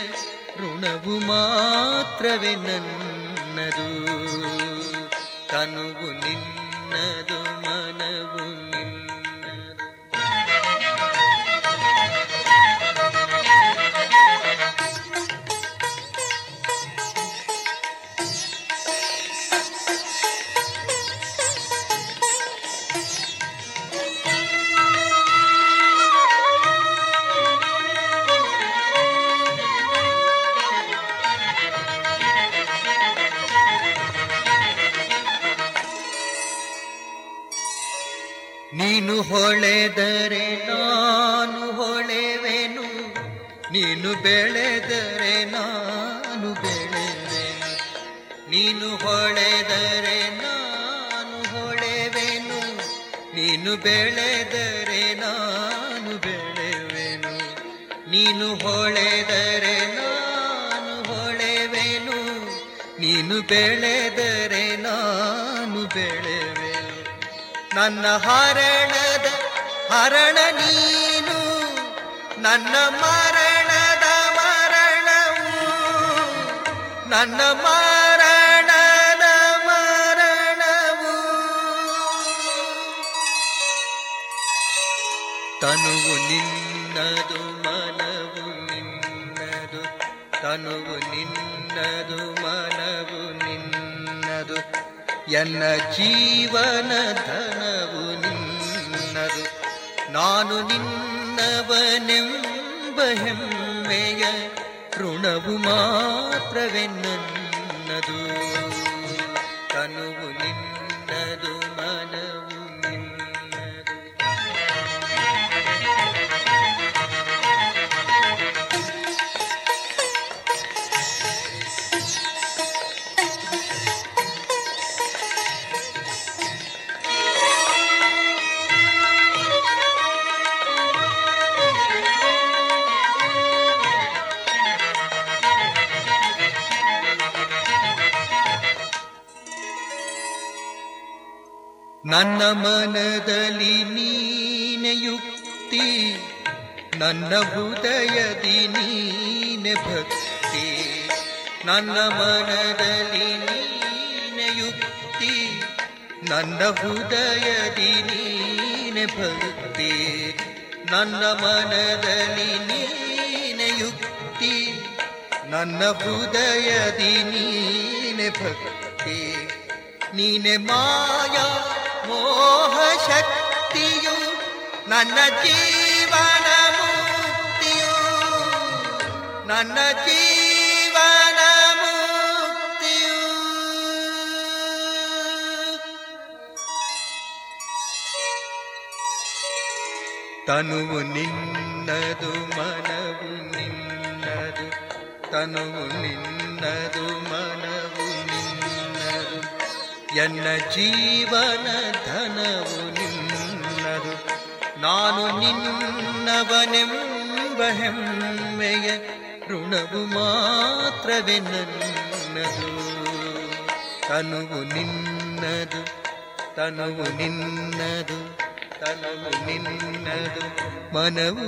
ಋಣವು ಮಾತ್ರವೇ ನನ್ನದು. ತನುವು ನಿನ್ನದು ಮನವು ನೀನು ಹೊಳೆದರೆ ನಾನು ಹೊಳೆವೆನು. ನೀನು ಬೆಳೆದರೆ ನಾನು ಬೆಳೆವೆನು. ನೀನು ಹೊಳೆದರೆ ನಾನು ಹೊಳೆವೆನು. ನೀನು ಬೆಳೆದರೆ ನಾನು ಬೆಳೆವೆನು. ನೀನು ಹೊಳೆದರೆ ನಾನು ಹೊಳೆವೆನು. ನೀನು ಬೆಳೆದರೆ ನಾನು ಬೆಳೆವೆನು. ನನ್ನ ಹರಣದ, ಹರಣ ನೀನು. ನನ್ನ ಮರಣದ ಮರಣವು. ನನ್ನ ಮರಣದ ಮರಣವು. ತನುವು ನಿನ್ನದು, ಮನವು ನಿನ್ನದು. ತನುವು ನಿನ್ನದು, ಮನವು ನಿನ್ನದು. ಎನ್ನ ಜೀವನ ಧನವು ನಿನ್ನದು. ನಾನು ನಿನ್ನವನೆಂಬ ಹೆಮ್ಮೆಯ ಋಣವು ಮಾತ್ರವೇ ನನ್ನದು. ನನ್ನ ಮನದಲ್ಲಿ ನೀನೆಯುಕ್ತಿ ನನ್ನ ಹೃದಯದಿ ನೀನೆ ಭಕ್ತಿ, ನನ್ನ ಮನದಲ್ಲಿ ನೀನೆಯುಕ್ತಿ ನನ್ನ ಹೃದಯದಿ ನೀನೆ ಭಕ್ತಿ, ನನ್ನ ಮನದಲ್ಲಿ ನೀನೆಯುಕ್ತಿ ನನ್ನ ಹೃದಯದಿ ನೀನೆ ಭಕ್ತಿ, ನೀನೆ ಮಾಯಾ ನನ್ನ ಜೀವನ ಮುಕ್ತಿಯು ನನ್ನ ಜೀವನ ಮುಕ್ತಿಯು ತನುವು ನಿನ್ನದು, ಮನವು ನಿನ್ನದು, ತನುವು ನಿನ್ನದು, ಮನವು ನಿನ್ನದು. ಎನ್ನ ಜೀವನ ಧನವು ನಾನು ನಿನ್ನವನೆಂಬ ಹೆಮ್ಮೆಯ ಋಣವು ಮಾತ್ರವೇ ನನ್ನದು. ತನುವು ನಿನ್ನದು ತನುವು ನಿನ್ನದು ತನುವು ನಿನ್ನದು ಮನವು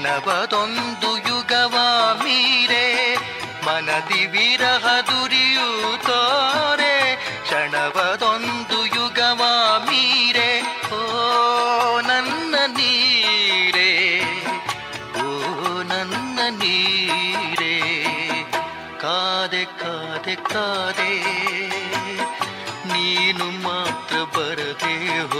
ಕ್ಷಣವದೊಂದು ಯುಗವ ಮೀರೆ. ಮನದಿ ವಿರಹ ದುರಿಯುತ್ತೋರೆ. ಕ್ಷಣವದೊಂದು ಯುಗವ ಮೀರೆ. ಓ ನನ್ನ ನೀರೆ. ಓ ನನ್ನ ನೀರೆ. ಕಾದೆ ಕಾದೆ ಕಾದೆ. ನೀನು ಮಾತ್ರ ಬರದೆ ಹೋದೆ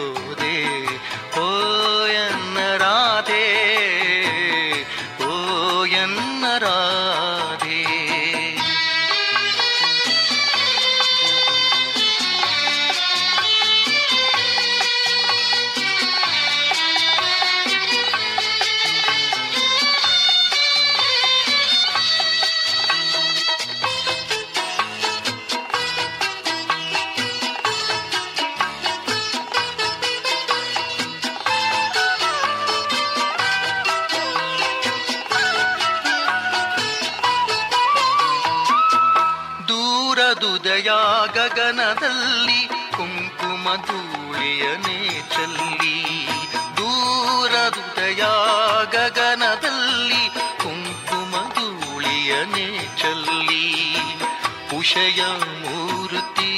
ಗಗನದಲ್ಲಿ, ಕುಂಕುಮ ಧೂಳಿಯನೇ ಚಲ್ಲಿ ದೂರದುದಯ ಗಗನದಲ್ಲಿ, ಕುಂಕುಮ ಧೂಳಿಯನೇ ಚಲ್ಲಿ ಉಷಯ ಮೂರ್ತಿ,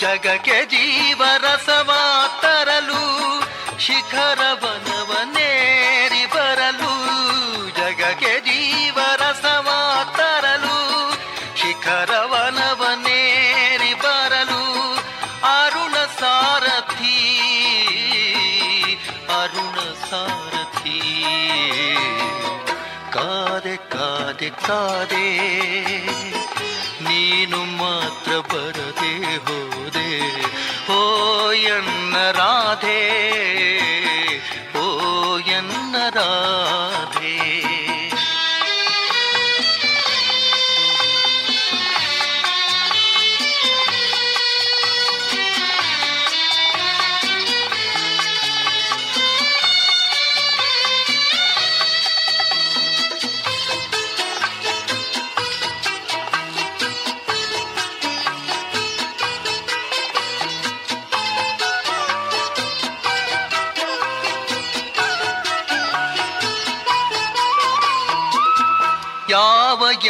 ಜಗಕ್ಕೆ ಜೀವರಸವ ತರಲು ಶಿಖರವನವನೇರಿ ಬರಲು, ಜಗಕ್ಕೆ ಜೀವರಸವ ಕಾದೆ ಕಾದೆ ನೀನು ಮಾತ್ರ ಬರದೆ ಹೋದೆ ಓ ಎನ್ನ ರಾಧೆ ಓ ಎನ್ನ ರಾಧೆ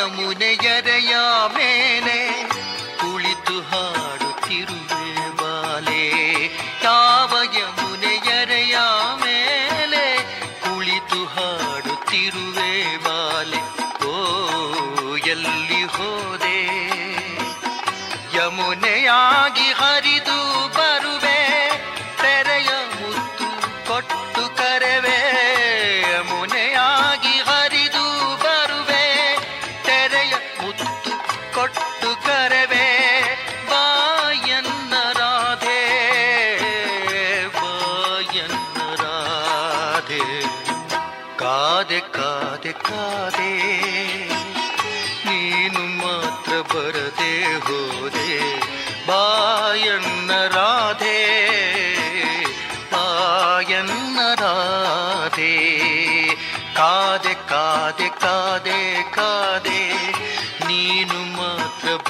ಯಮುನೆಯರೆಯ ಮೇಲೆ ಕುಳಿತು ಹಾಡುತ್ತಿರುವೆ ಬಾಲೆ. ಯಾವ ಯಮುನೆಯರೆಯ ಮೇಲೆ ಕುಳಿತು ಹಾಡುತ್ತಿರುವೆ ಬಾಲೆ. ಓ, ಎಲ್ಲಿ ಹೋದೆ? ಯಮುನೆಯಾಗಿ ಹರಿದು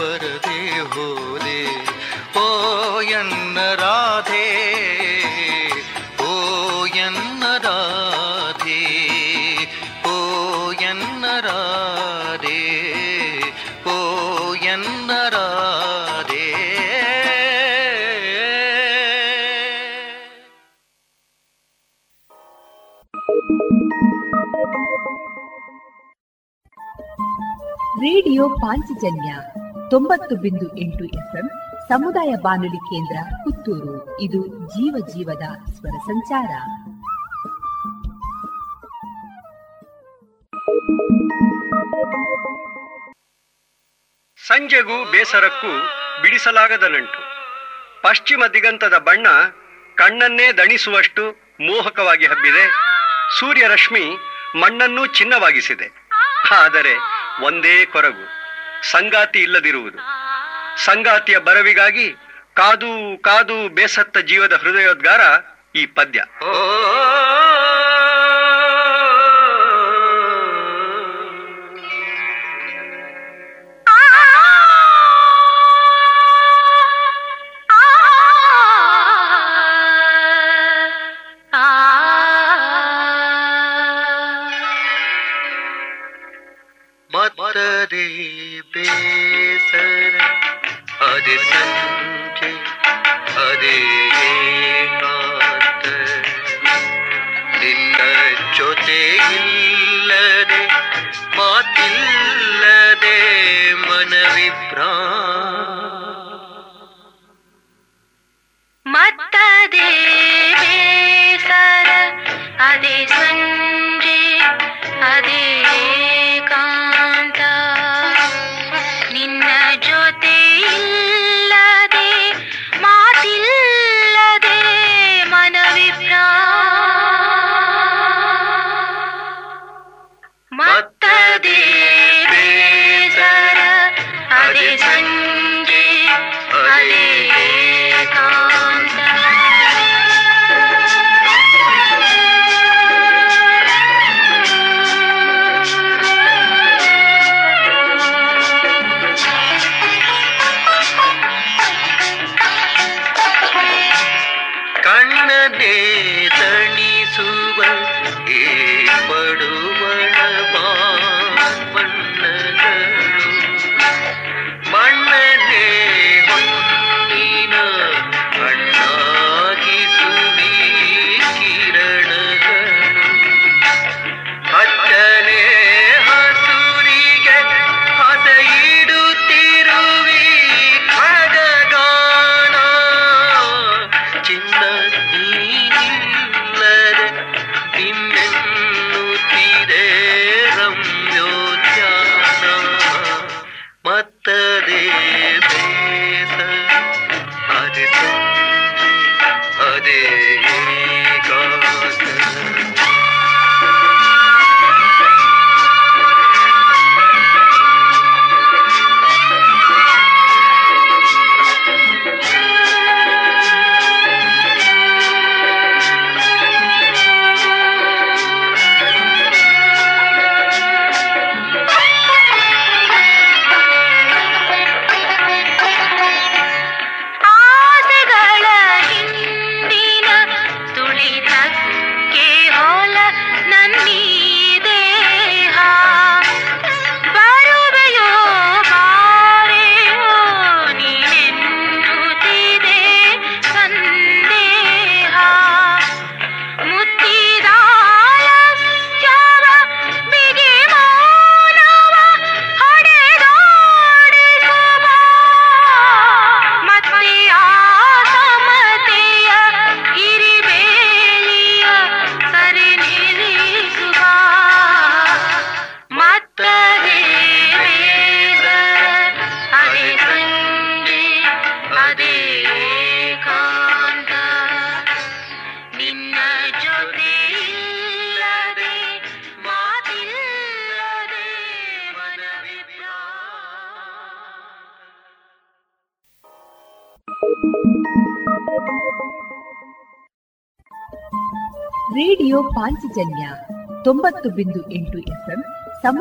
ಮಾತ್ರ ಬರದೆ ಹೋದೆ ಓ ಎನ್ನ ರಾಧೆ ಓ ಎನ್ನ ರಾಧೆ ಓ ಎನ್ನ ರಾಧೆ ಓ ಎನ್ನ ರಾಧೆ ರೇಡಿಯೋ ಪಾಂಚಜನ್ಯ ತೊಂಬತ್ತು ಬಿಂದು ಎಂಟು ಎಫ್ಎಂ ಸಮುದಾಯ ಬಾನುಲಿ ಕೇಂದ್ರ ಪುತ್ತೂರು. ಇದು ಜೀವ ಜೀವದ ಸ್ವರ ಸಂಚಾರ. ಸಂಜೆಗೂ ಬೇಸರಕ್ಕೂ ಬಿಡಿಸಲಾಗದ ನಂಟು. ಪಶ್ಚಿಮ ದಿಗಂತದ ಬಣ್ಣ ಕಣ್ಣನ್ನೇ ದಣಿಸುವಷ್ಟು ಮೋಹಕವಾಗಿ ಹಬ್ಬಿದೆ. ಸೂರ್ಯರಶ್ಮಿ ಮಣ್ಣನ್ನು ಮಣ್ಣನ್ನೂ ಚಿನ್ನವಾಗಿಸಿದೆ. ಆದರೆ ಒಂದೇ ಕೊರಗು. ಸಂಗಾತಿ ಇಲ್ಲದಿರುವುದು. ಸಂಗಾತಿಯ ಬರವಿಗಾಗಿ ಕಾದು ಕಾದು ಬೇಸತ್ತ ಜೀವದ ಹೃದಯೋದ್ಗಾರ ಈ ಪದ್ಯ.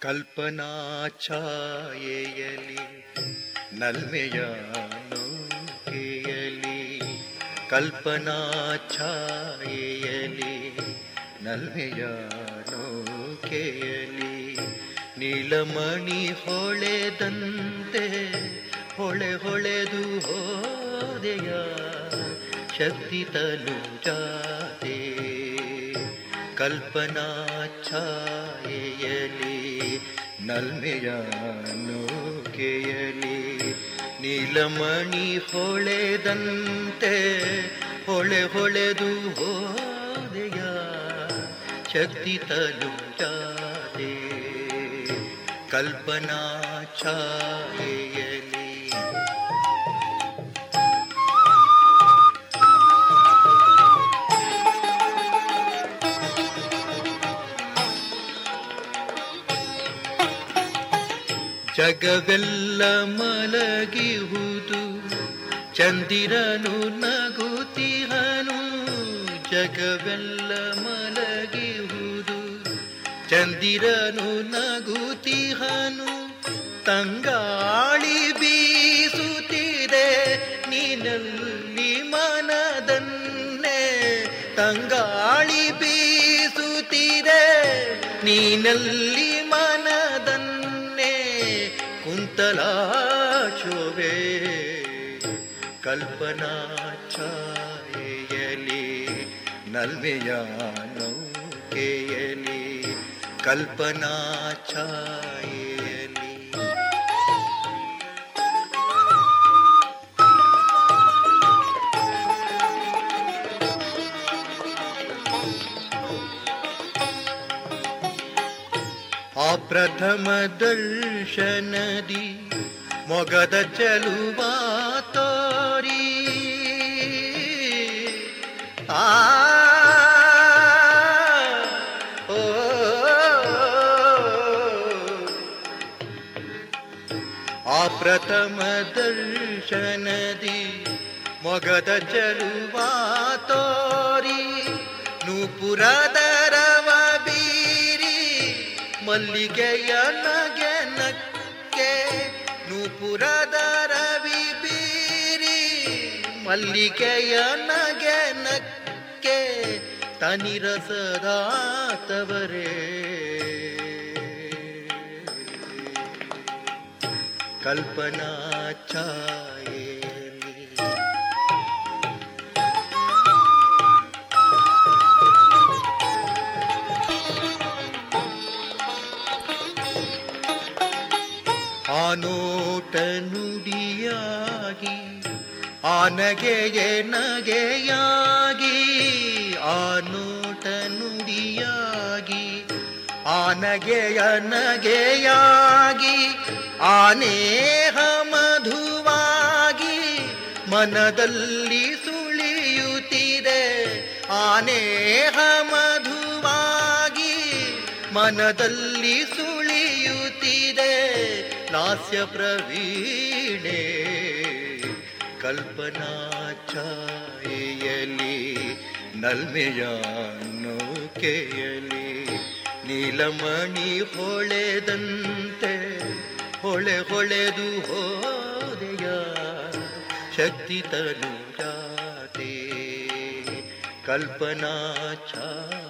ಕಲ್ಪನಾ ನಲ್ಮೆಯ ನೌಕೆಯಲಿ ಕಲ್ಪನಾ ನಲ್ಮೆಯ ನೌಕೆಯಲಿ ನೀಲಮಣಿ ಹೊಳೆದಂತೆ, ಹೊಳೆ ಹೊಳೆದು ಹೋದೆಯ ಶಕ್ತಿ ತಲು ಜಾತೆ. ಕಲ್ಪನಾ ಛಾಯೆಯಲಿ ನಲ್ಮೆಯ ನೌಕೆಯಲಿ ನೀಲಮಣಿ ಹೊಳೆದಂತೆ ಹೊಳೆ ಹೊಳೆದು ಹೋದೆಯ? ಶಕ್ತಿ ತಲು ಜಾತೆ ಕಲ್ಪನಾ ಛಾಯೆಯಲಿ ಜಗವೆಲ್ಲ ಮಲಗಿಹುದು. ಚಂದಿರನು ನಗುತಿಹನು ಜಗವೆಲ್ಲ ಮಲಗಿಹುದು. ಚಂದಿರನು ನಗುತಿಹನು ತಂಗಾಳಿ ಬೀಸುತ್ತಿದೆ. ನೀನಲ್ಲಿ ಮನದನ್ನೇ ತಂಗಾಳಿ ಬೀಸುತ್ತಿದೆ. ನೀನಲ್ಲಿ ಕುಂತಲಾಚುವೆ ಕಲ್ಪನಾ ಛಾಯೆಯಲಿ ನಲ್ಮೆಯ ನೌಕೆಯಲಿ ಕಲ್ಪನಾ ಛಾಯೆಯಲಿ ಆ ಪ್ರಥಮ ದರ್ಶನದಿ ಮೊಗದ ಚಲುವ ತೋರಿ ಆ ಓ, ಆ ಪ್ರಥಮ ದರ್ಶನದಿ ಮೊಗದ ಚಲುವ ತೋರಿ ನೂಪುರದ ರವ ಬೀರಿ ಮಲ್ಲಿಗೆಯ ನಗೆ ನಕ್ಕೆ ನೂಪುರದ ರವಿ ಬೀರಿ ಮಲ್ಲಿಗೆಯ ನಗೆ ನಕ್ಕೆ ತನಿರಸದಾತವರೇ ಕಲ್ಪನಾ ಛಾಯೆಯಲ್ಲಿ ಆ ನೋಟ ನುಡಿಯಾಗಿ ಆ ನಗೆಗೆ ನಗೆಯಾಗಿ ಆ ನೋಟ ನುಡಿಯಾಗಿ ಆನಗೆಯ ನಗೆಯ ನಗೆಯಾಗಿ ಆನೇಹ ನೇಹ ಮಧುವಾಗಿ ಮನದಲ್ಲಿ ಸುಳಿಯುತ್ತಿದೆ. ಆನೇಹ ನೇಹ ಮಧುವಾಗಿ ಮನದಲ್ಲಿ ಸುಳಿಯುತ್ತಿದೆ. ಲಾಸ್ಯ ಪ್ರವೀಣೆ ಕಲ್ಪನಾ ಛಾಯೆಯಲಿ ನಲ್ಮೆಯ ನೌಕೆಯಲಿ ನೀಲಮಣಿ ಹೊಳೆದಂತೆ, ಹೊಳೆ ಹೊಳೆದು ಹೋದೆಯ ಶಕ್ತಿ ತನು ಕಲ್ಪನಾ ಛಾಯೆಯಲಿ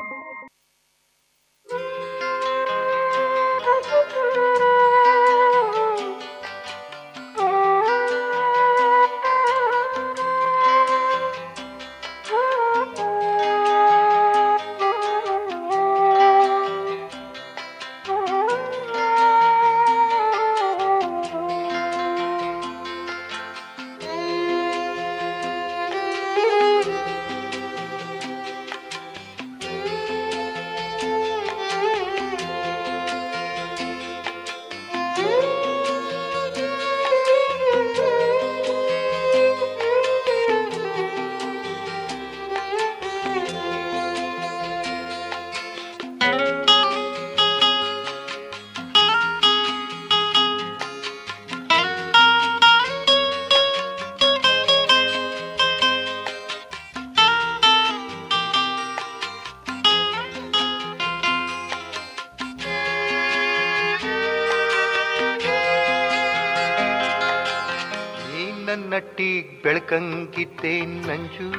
ಬೆಳಕಂಗಿದ್ದೆ ನಂಜು?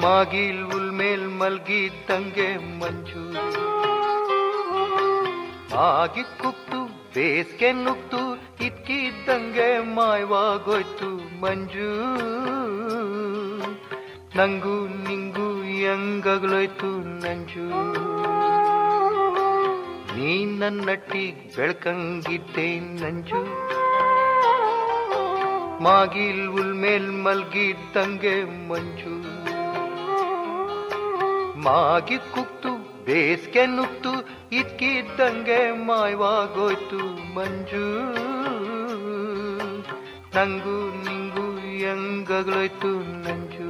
ಮಾಗಿಲ್ ಉಲ್ಮೇಲ್ ಮಲ್ಗಿದ್ದಂಗೆ ಮಂಜು. ಆಗಿ ಕುಕ್ತು, ಬೇಸ್ಗೆ ನುಗ್ತು ಇದ್ಕಿದ್ದಂಗೆ ಮಾಯವಾಗೋಯ್ತು ಮಂಜು. ನಂಗೂ ನಿಂಗೂ ಹೆಂಗಗ್ಲೋಯ್ತು ನಂಜು. ನೀ ನನ್ನಟ್ಟಿಗ್ ಬೆಳಕಂಗಿದ್ದೆ ನಂಜು? ಮಾಗಿಲ್ ಉಲ್ಮೇಲ್ ಮಲ್ಗಿದ್ದಂಗೆ ಮಂಜು ಮಾಗಿ ಕುಕ್ತು ಬೇಸ್ಗೆ ನುಗ್ತು ಇದ್ಕಿದ್ದಂಗೆ ಮಾಯವಾಗೋಯ್ತು ಮಂಜು ನಂಗೂ ನಿಂಗು ಹೆಂಗಗ್ಲೋಯ್ತು ನಂಜು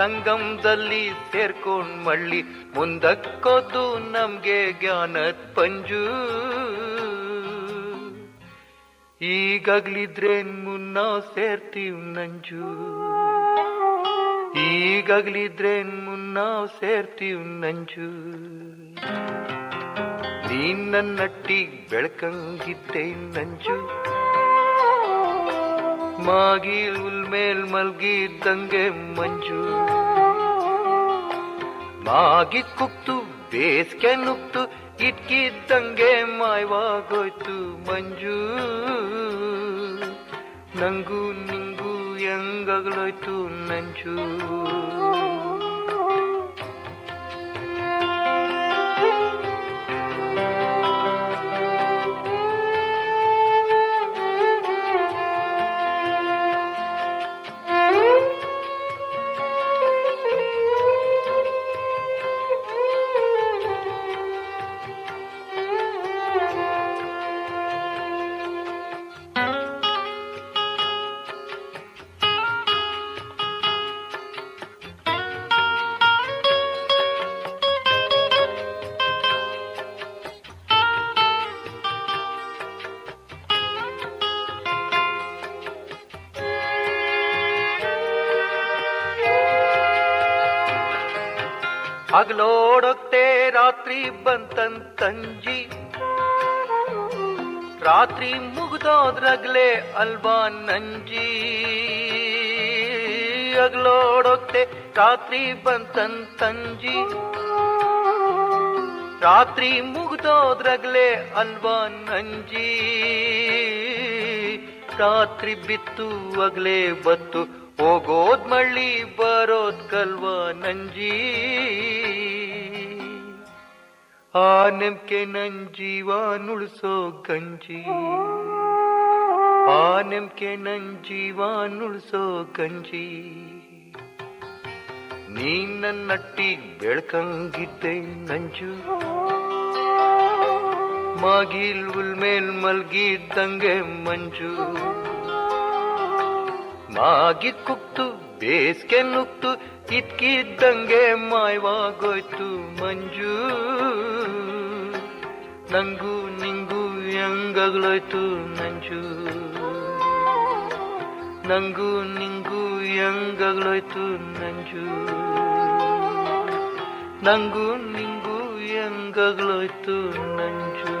ಸಂಗಮದಲ್ಲಿ ಸೇರ್ಕೊಂಡ್ ಮಳ್ಳಿ ಮುಂದಕ್ಕೋದು ನಮ್ಗೆ ಜ್ಞಾನದ ಪಂಜು. ಈಗಾಗ್ಲಿದ್ರೇನ್ ಮುನ್ನ ಸೇರ್ತೀವ್ ನಂಜು. ಈಗಾಗ್ಲಿದ್ರೇನ್ ಮುನ್ನ ಸೇರ್ತೀವ್ ನಂಜು. ನೀನ್ ನನ್ನಟ್ಟಿಗ್ ಬೆಳಕಂಗಿದ್ದೆ ನಂಜು. ಮಾಗಿಲ್ ಉಲ್ಮೇಲ್ ಮಲ್ಗಿದ್ದಂಗೆ ಮಂಜು. ಮಾಗಿ ಕುಕ್ತು, ಬೇಸ್ಗೆ ನುಗ್ತು ಇಟ್ಕಿದ್ದಂಗೆ ಮಾಯವಾಗೋಯ್ತು ಮಂಜು. ನಂಗೂ ನಿಂಗೂ ಹೆಂಗಗಳೋಯ್ತು ನಂಜು. ಹಗಲೋಡೊತ್ತೆ ರಾತ್ರಿ ಬಂತಂತಂಜಿ ರಾತ್ರಿ ಮುಗ್ದೋದ್ರಗ್ಲೆ ಅಲ್ವಾ ನಂಜಿ. ಹಗಲೋಡೊತ್ತೆ ರಾತ್ರಿ ಬಂತಂತಂಜಿ ರಾತ್ರಿ ಮುಗ್ದೋದ್ರಗ್ಲೆ ಅಲ್ವಾ ನಂಜಿ. ರಾತ್ರಿ ಬಿತ್ತು ಅಗ್ಲೇ ಬತ್ತು ಹೋಗೋದ್ ಮಳ್ಳಿ, ಬರೋದ್ ಕಲ್ವ ನಂಜಿ. ಆ ನೆಮ್ಕೆ ನನ್ ಜೀವ ನುಳ್ಸೋ ಗಂಜಿ. ಆ ನೆಮ್ಕೆ ನನ್ ನುಳ್ಸೋ ಗಂಜಿ. ನೀ ನನ್ನಟ್ಟಿ ಬೆಳ್ಕಂಗಿದ್ದೆ ನಂಜು. ಮಾಗಿಲ್ ಉಲ್ಮೇಲ್ ಮಲ್ಗಿದ್ದಂಗೆ ಮಂಜು. ಮಾಗಿ ಕುಕ್ತು, ಬೇಸ್ಗೆ ನುಕ್ತು ಇದ್ಕಿದ್ದಂಗೆ ಮಾಯವಾಗೋಯ್ತು ಮಂಜು. ನಂಗೂ ನಿಂಗೂ ಹೆಂಗಾಗ್ಲೋಯ್ತು ನಂಜು. ನಂಗೂ ನಿಂಗೂ ಹೆಂಗಾಗ್ಲೋಯ್ತು ನಂಜು. ನಂಗೂ ನಿಂಗೂ ಹೆಂಗಾಗ್ಲೋಯ್ತು ನಂಜು.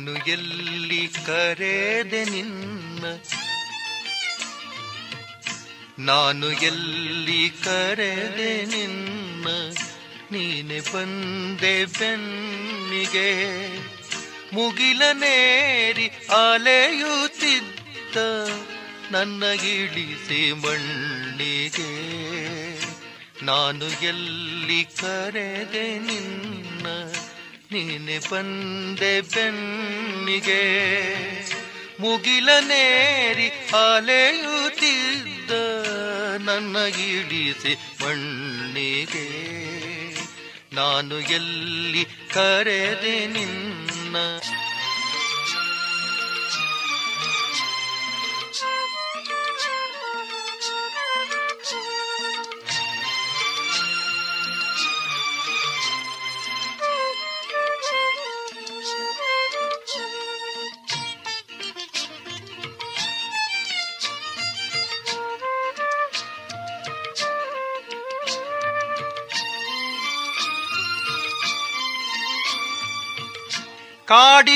ನಾನು ಎಲ್ಲಿ ಕರೆದೆ ನಿನ್ನ? ನಾನು ಎಲ್ಲಿ ಕರೆದೆ ನಿನ್ನ? ನೀನೆ ಬಂದೆ ಬೆನ್ನಿಗೆ ಮುಗಿಲನೇರಿ ಅಲೆಯುತ್ತಿದ್ದ ನನ್ನ ಇಳಿಸಿ ಮಣ್ಣಿಗೆ. ನಾನು ಎಲ್ಲಿ ಕರೆದೆ ನಿನ್ನ? ನೀನೆ ಬಂದೆ ಬೆನ್ನಿಗೆ ಮುಗಿಲನೇರಿ ಅಲೆಯುತ್ತಿದ್ದ ನನ್ನ ಇಳಿಸಿ ಮಣ್ಣಿಗೆ. ನಾನು ಎಲ್ಲಿ ಕರೆದೆ ನಿನ್ನ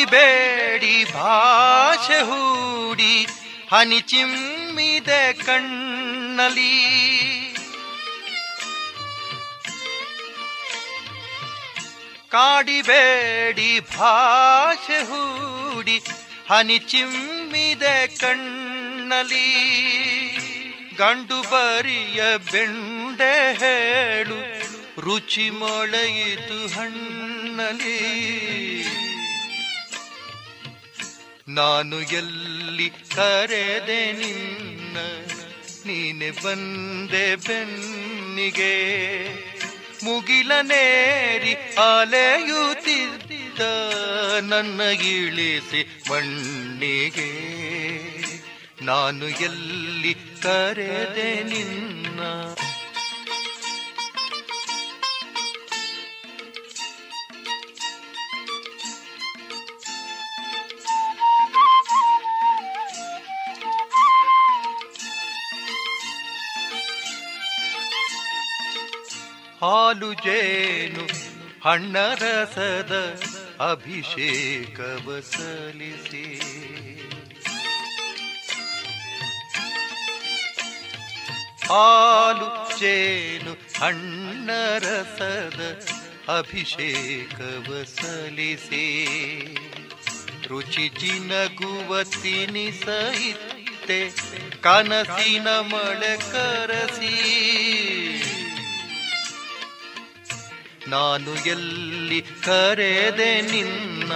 ಕಾಡಿಬೇಡಿ ಭಾಷೆ ಹೂಡಿ ಹನಿ ಚಿಮ್ಮಿದೆ ಕಣ್ಣಲಿ ಕಾಡಿಬೇಡಿ ಭಾಷೆ ಹೂಡಿ ಹನಿ ಚಿಮ್ಮಿದೆ ಕಣ್ಣಲಿ ಗಂಡು ಬರಿಯ ಬೆಂಡೆ ಹೇಳು ರುಚಿ ಮೊಳೆಯಿತು ಹಣ್ಣಲಿ ನಾನು ಎಲ್ಲಿ ಕರೆದೆ ನಿನ್ನ, ನೀನೆ ಬಂದೆ ಬೆನ್ನಿಗೆ. ಮುಗಿಲನೇರಿ ಅಲೆಯುತ್ತಿದ್ದ ನನ್ನ ಇಳಿಸಿ ಮಣ್ಣಿಗೆ. ನಾನು ಎಲ್ಲಿ ಕರೆದೆ ನಿನ್ನ ಹಾಲು ಜೇನು ಹಣ್ಣರಸದ ಅಭಿಷೇಕವ ಸಲ್ಲಿಸಿ ಹಾಲು ಜೇನು ಹಣ್ಣರಸದ ಅಭಿಷೇಕವ ಸಲ್ಲಿಸಿ ರುಚಿ ಕನಸಿನ ಮಳೆ ನಾನು ಎಲ್ಲಿ ಕರೆದೆ ನಿನ್ನ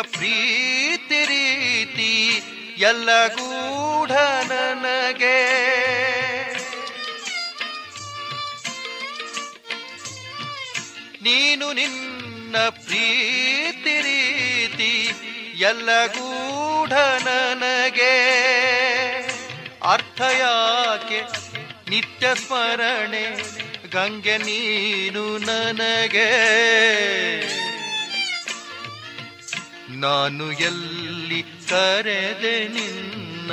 ಪ್ರೀತಿ ರೀತಿ ಎಲ್ಲ ಗೂಢ ನನಗೆ. ನೀನು ನಿನ್ನ ಪ್ರೀತಿ ರೀತಿ ಎಲ್ಲ ಗೂಢ ನನಗೆ. ಅರ್ಥ ಯಾಕೆ? ನಿತ್ಯ ಸ್ಮರಣೆ, ಗಂಗೆ ನೀನು ನನಗೆ. ನಾನು ಎಲ್ಲಿ ಕರೆದೆ ನಿನ್ನ,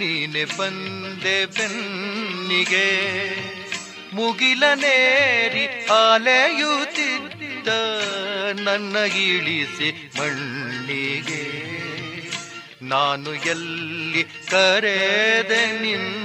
ನೀನೆ ಬಂದೆ ಬೆನ್ನಿಗೆ. ಮುಗಿಲನೇರಿ ಅಲೆಯುತ್ತಿದ್ದ ನನ್ನ ಇಳಿಸಿ ಮಣ್ಣಿಗೆ. ನಾನು ಎಲ್ಲಿ ಕರೆದೆ ನಿನ್ನ.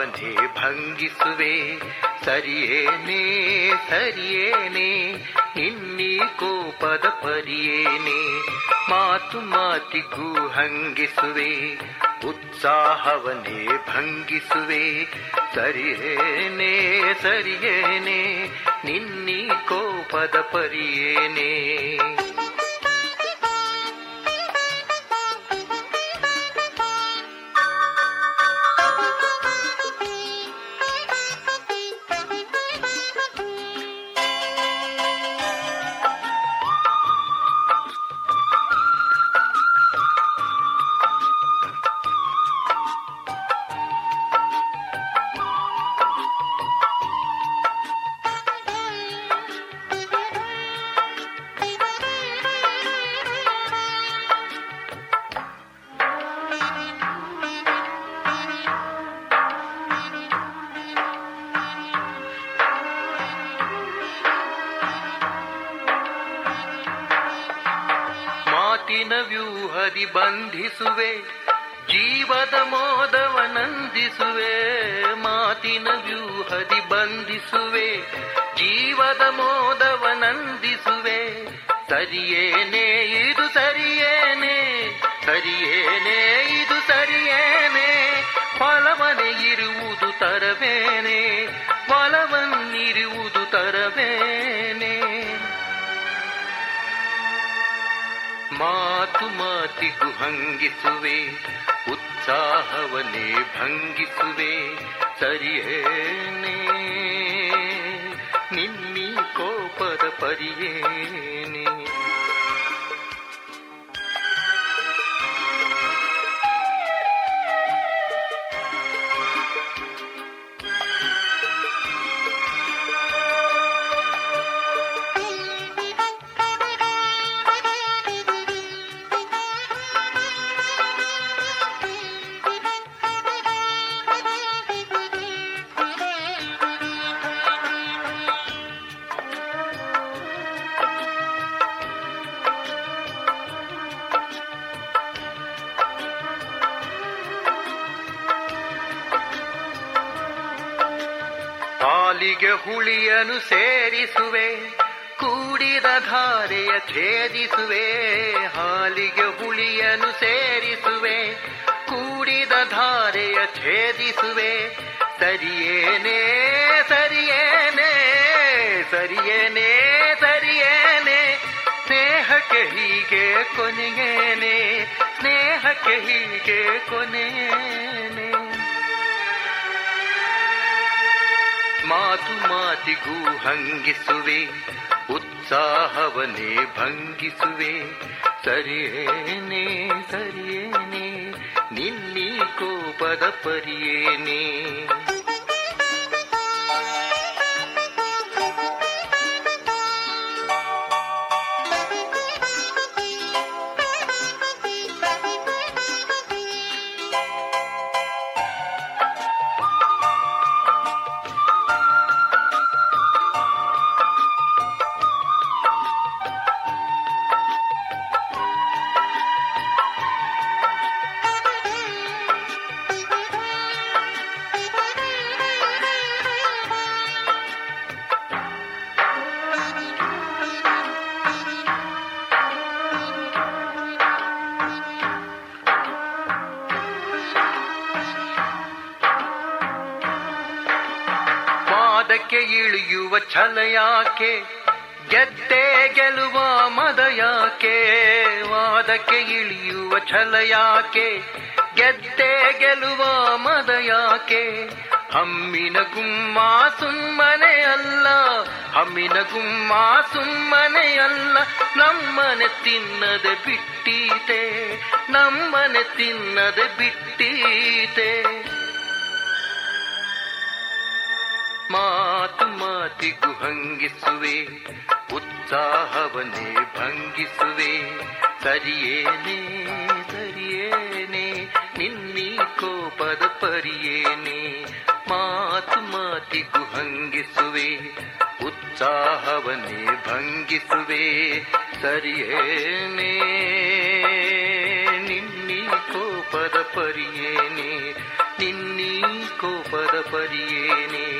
ಉತ್ಸಾಹವನ್ನೇ ಭಂಗಿಸುವೆ. ಸರಿಯೇನೆ ಸರಿಯೇನೆ, ಇನ್ನಿ ಕೋಪದ ಪರಿಯೇನೆ. ಮಾತು ಮಾತಿಗೂ ಹಂಗಿಸುವೆ ಉತ್ಸಾಹವನೇ ಭಂಗಿಸುವೆ. ಸರಿಯೇನೆ ಸರಿಯೇನೆ ನಿನ್ನಿ ಕೋಪದ ಪರಿಯೇನೆ. ವಾದಕ್ಕೆ ಇಳಿಯುವ ಛಲ ಯಾಕೆ? ಗೆದ್ದೆ ಗೆಲುವ ಮದ ಯಾಕೆ? ವಾದಕ್ಕೆ ಇಳಿಯುವ ಛಲ ಯಾಕೆ? ಗೆದ್ದೆ ಗೆಲುವ ಮದ ಯಾಕೆ? ಹಮ್ಮಿನ ಗುಮ್ಮ ಸುಮ್ಮನೆ ಅಲ್ಲ, ಹಮ್ಮಿನ ಗುಮ್ಮ ಸುಮ್ಮನೆ ಅಲ್ಲ, ನಮ್ಮನೆ ತಿನ್ನದೆ ಬಿಟ್ಟೀತೆ, ನಮ್ಮನೆ ತಿನ್ನದೆ ಬಿಟ್ಟೀತೆ. ಮಾತಿಗೂ ಹಂಗಿಸುವೆ, ಉತ್ಸಾಹವನ್ನೇ ಭಂಗಿಸುವೆ. ಸರಿಯೇನೆ ಸರಿಯೇನೆ, ನಿನ್ನೀ ಕೋಪದ ಪರಿಯೇನೆ. ಮಾತು ಮಾತಿಗೂ ಹಂಗಿಸುವೆ, ಉತ್ಸಾಹವನ್ನೇ ಭಂಗಿಸುವೆ. ಸರಿಯೇನೆ, ನಿನ್ನೀ ಕೋಪದ ಪರಿಯೇನೆ, ನಿನ್ನೀ ಕೋಪದ ಪರಿಯೇನೆ.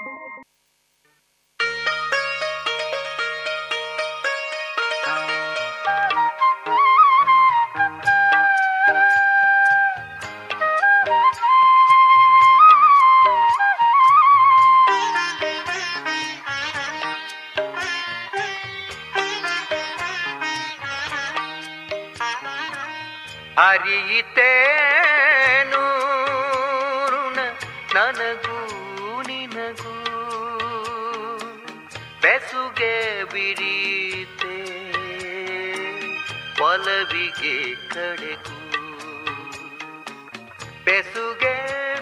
ಅರಿಯಿತೇನು ನನಗೂ ನಿನಗೂ. ಬೆಸುಗೆ ಬಿರೀತೆ ಒಲವಿಗೆ ಕಡೆಗೂ. ಬೆಸುಗೆ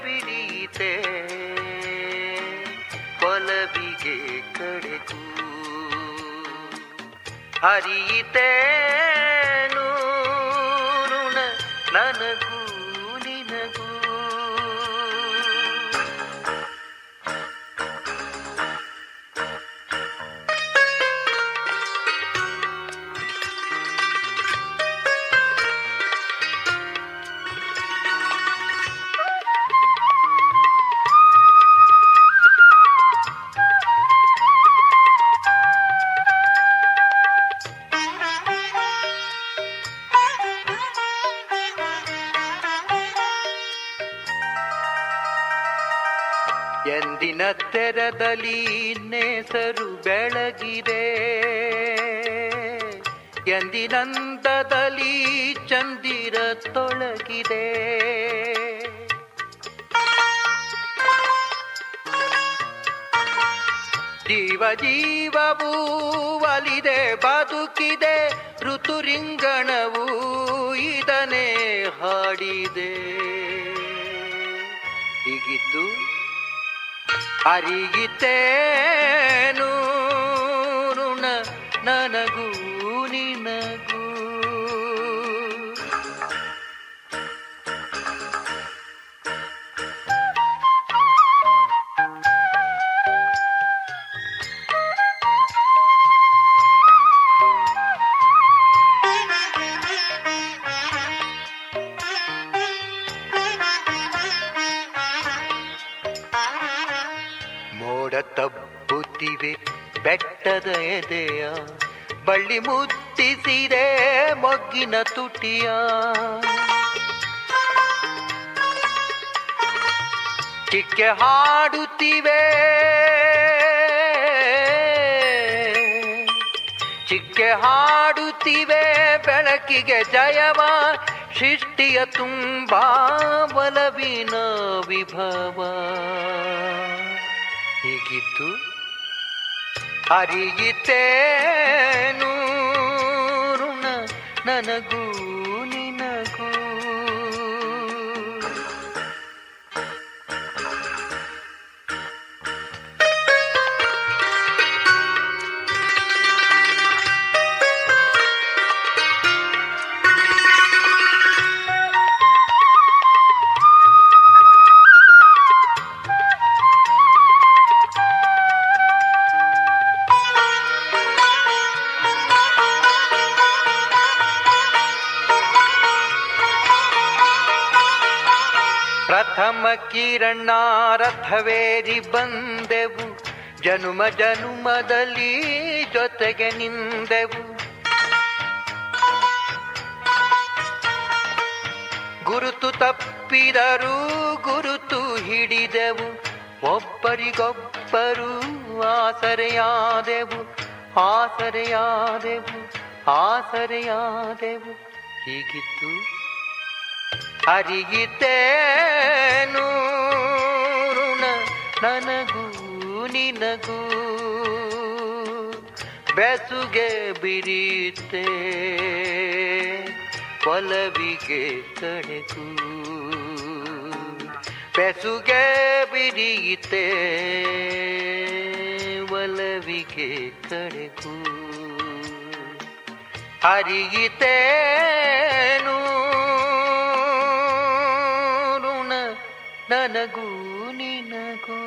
ಬಿರೀತೆ ಒಲವಿಗೆ ಕಡೆಗೂ. ಹರಿಯಿತೇನು? ಋಣ ನನಗೂ ತೆರದಲ್ಲಿ ನೇಸರು ಬೆಳಗಿದೆ. ಎಂದಿನಂತದಲ್ಲಿ ಚಂದಿರ ತೊಳಗಿದೆ. ಜೀವ ಜೀವವೂ ಅರಿಯಿತೇನು ಋಣ ನಿನಗೂ ಬಳ್ಳಿ ಮುತ್ತಿಸಿದೆ ಮೊಗ್ಗಿನ ತುಟಿಯ. ಚಿಕ್ಕೆ ಹಾಡುತ್ತಿವೆ. ಚಿಕ್ಕೆ ಹಾಡುತ್ತಿವೆ. ಬೆಳಕಿಗೆ ಜಯವ. ಸೃಷ್ಟಿಯ ತುಂಬಾ ಬಲವಿನ ವಿಭವ. ಹೀಗಿತ್ತು ಅರಿಯಿತೇನು? ನನಗೂ ವೀರಣ್ಣ ರಥವೇರಿ ಬಂದೆವು. ಜನುಮ ಜನುಮದಲ್ಲಿ ಜೊತೆಗೆ ನಿಂದೆವು. ಗುರುತು ತಪ್ಪಿದರೂ ಗುರುತು ಹಿಡಿದೆವು. ಒಬ್ಬರಿಗೊಬ್ಬರು ಆಸರೆಯಾದೆವು. ಆಸರೆಯಾದೆವು ಆಸರೆಯಾದೆವು. ಹೀಗಿತ್ತು ಅರಿಗಿತೇನು ನನಗೂ ನಿನಗೂ ಬೆಸುಗೆ ಬಿರಿತೆ ಒಲವಿಗೆ ಕಣಕು ಬೆಸುಗೆ ಬಿರಿಯಿತೆ ಒಲವಿಗೆ ಕಣಕು ಅರಿಯಿತೇನು ನನಗೂ ನಿನಗೂ.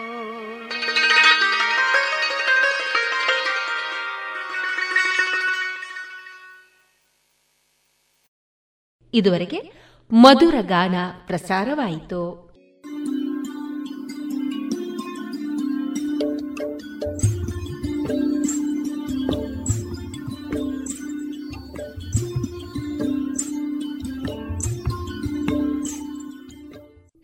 ಇದುವರೆಗೆ ಮಧುರ ಗಾನ ಪ್ರಸಾರವಾಯಿತು.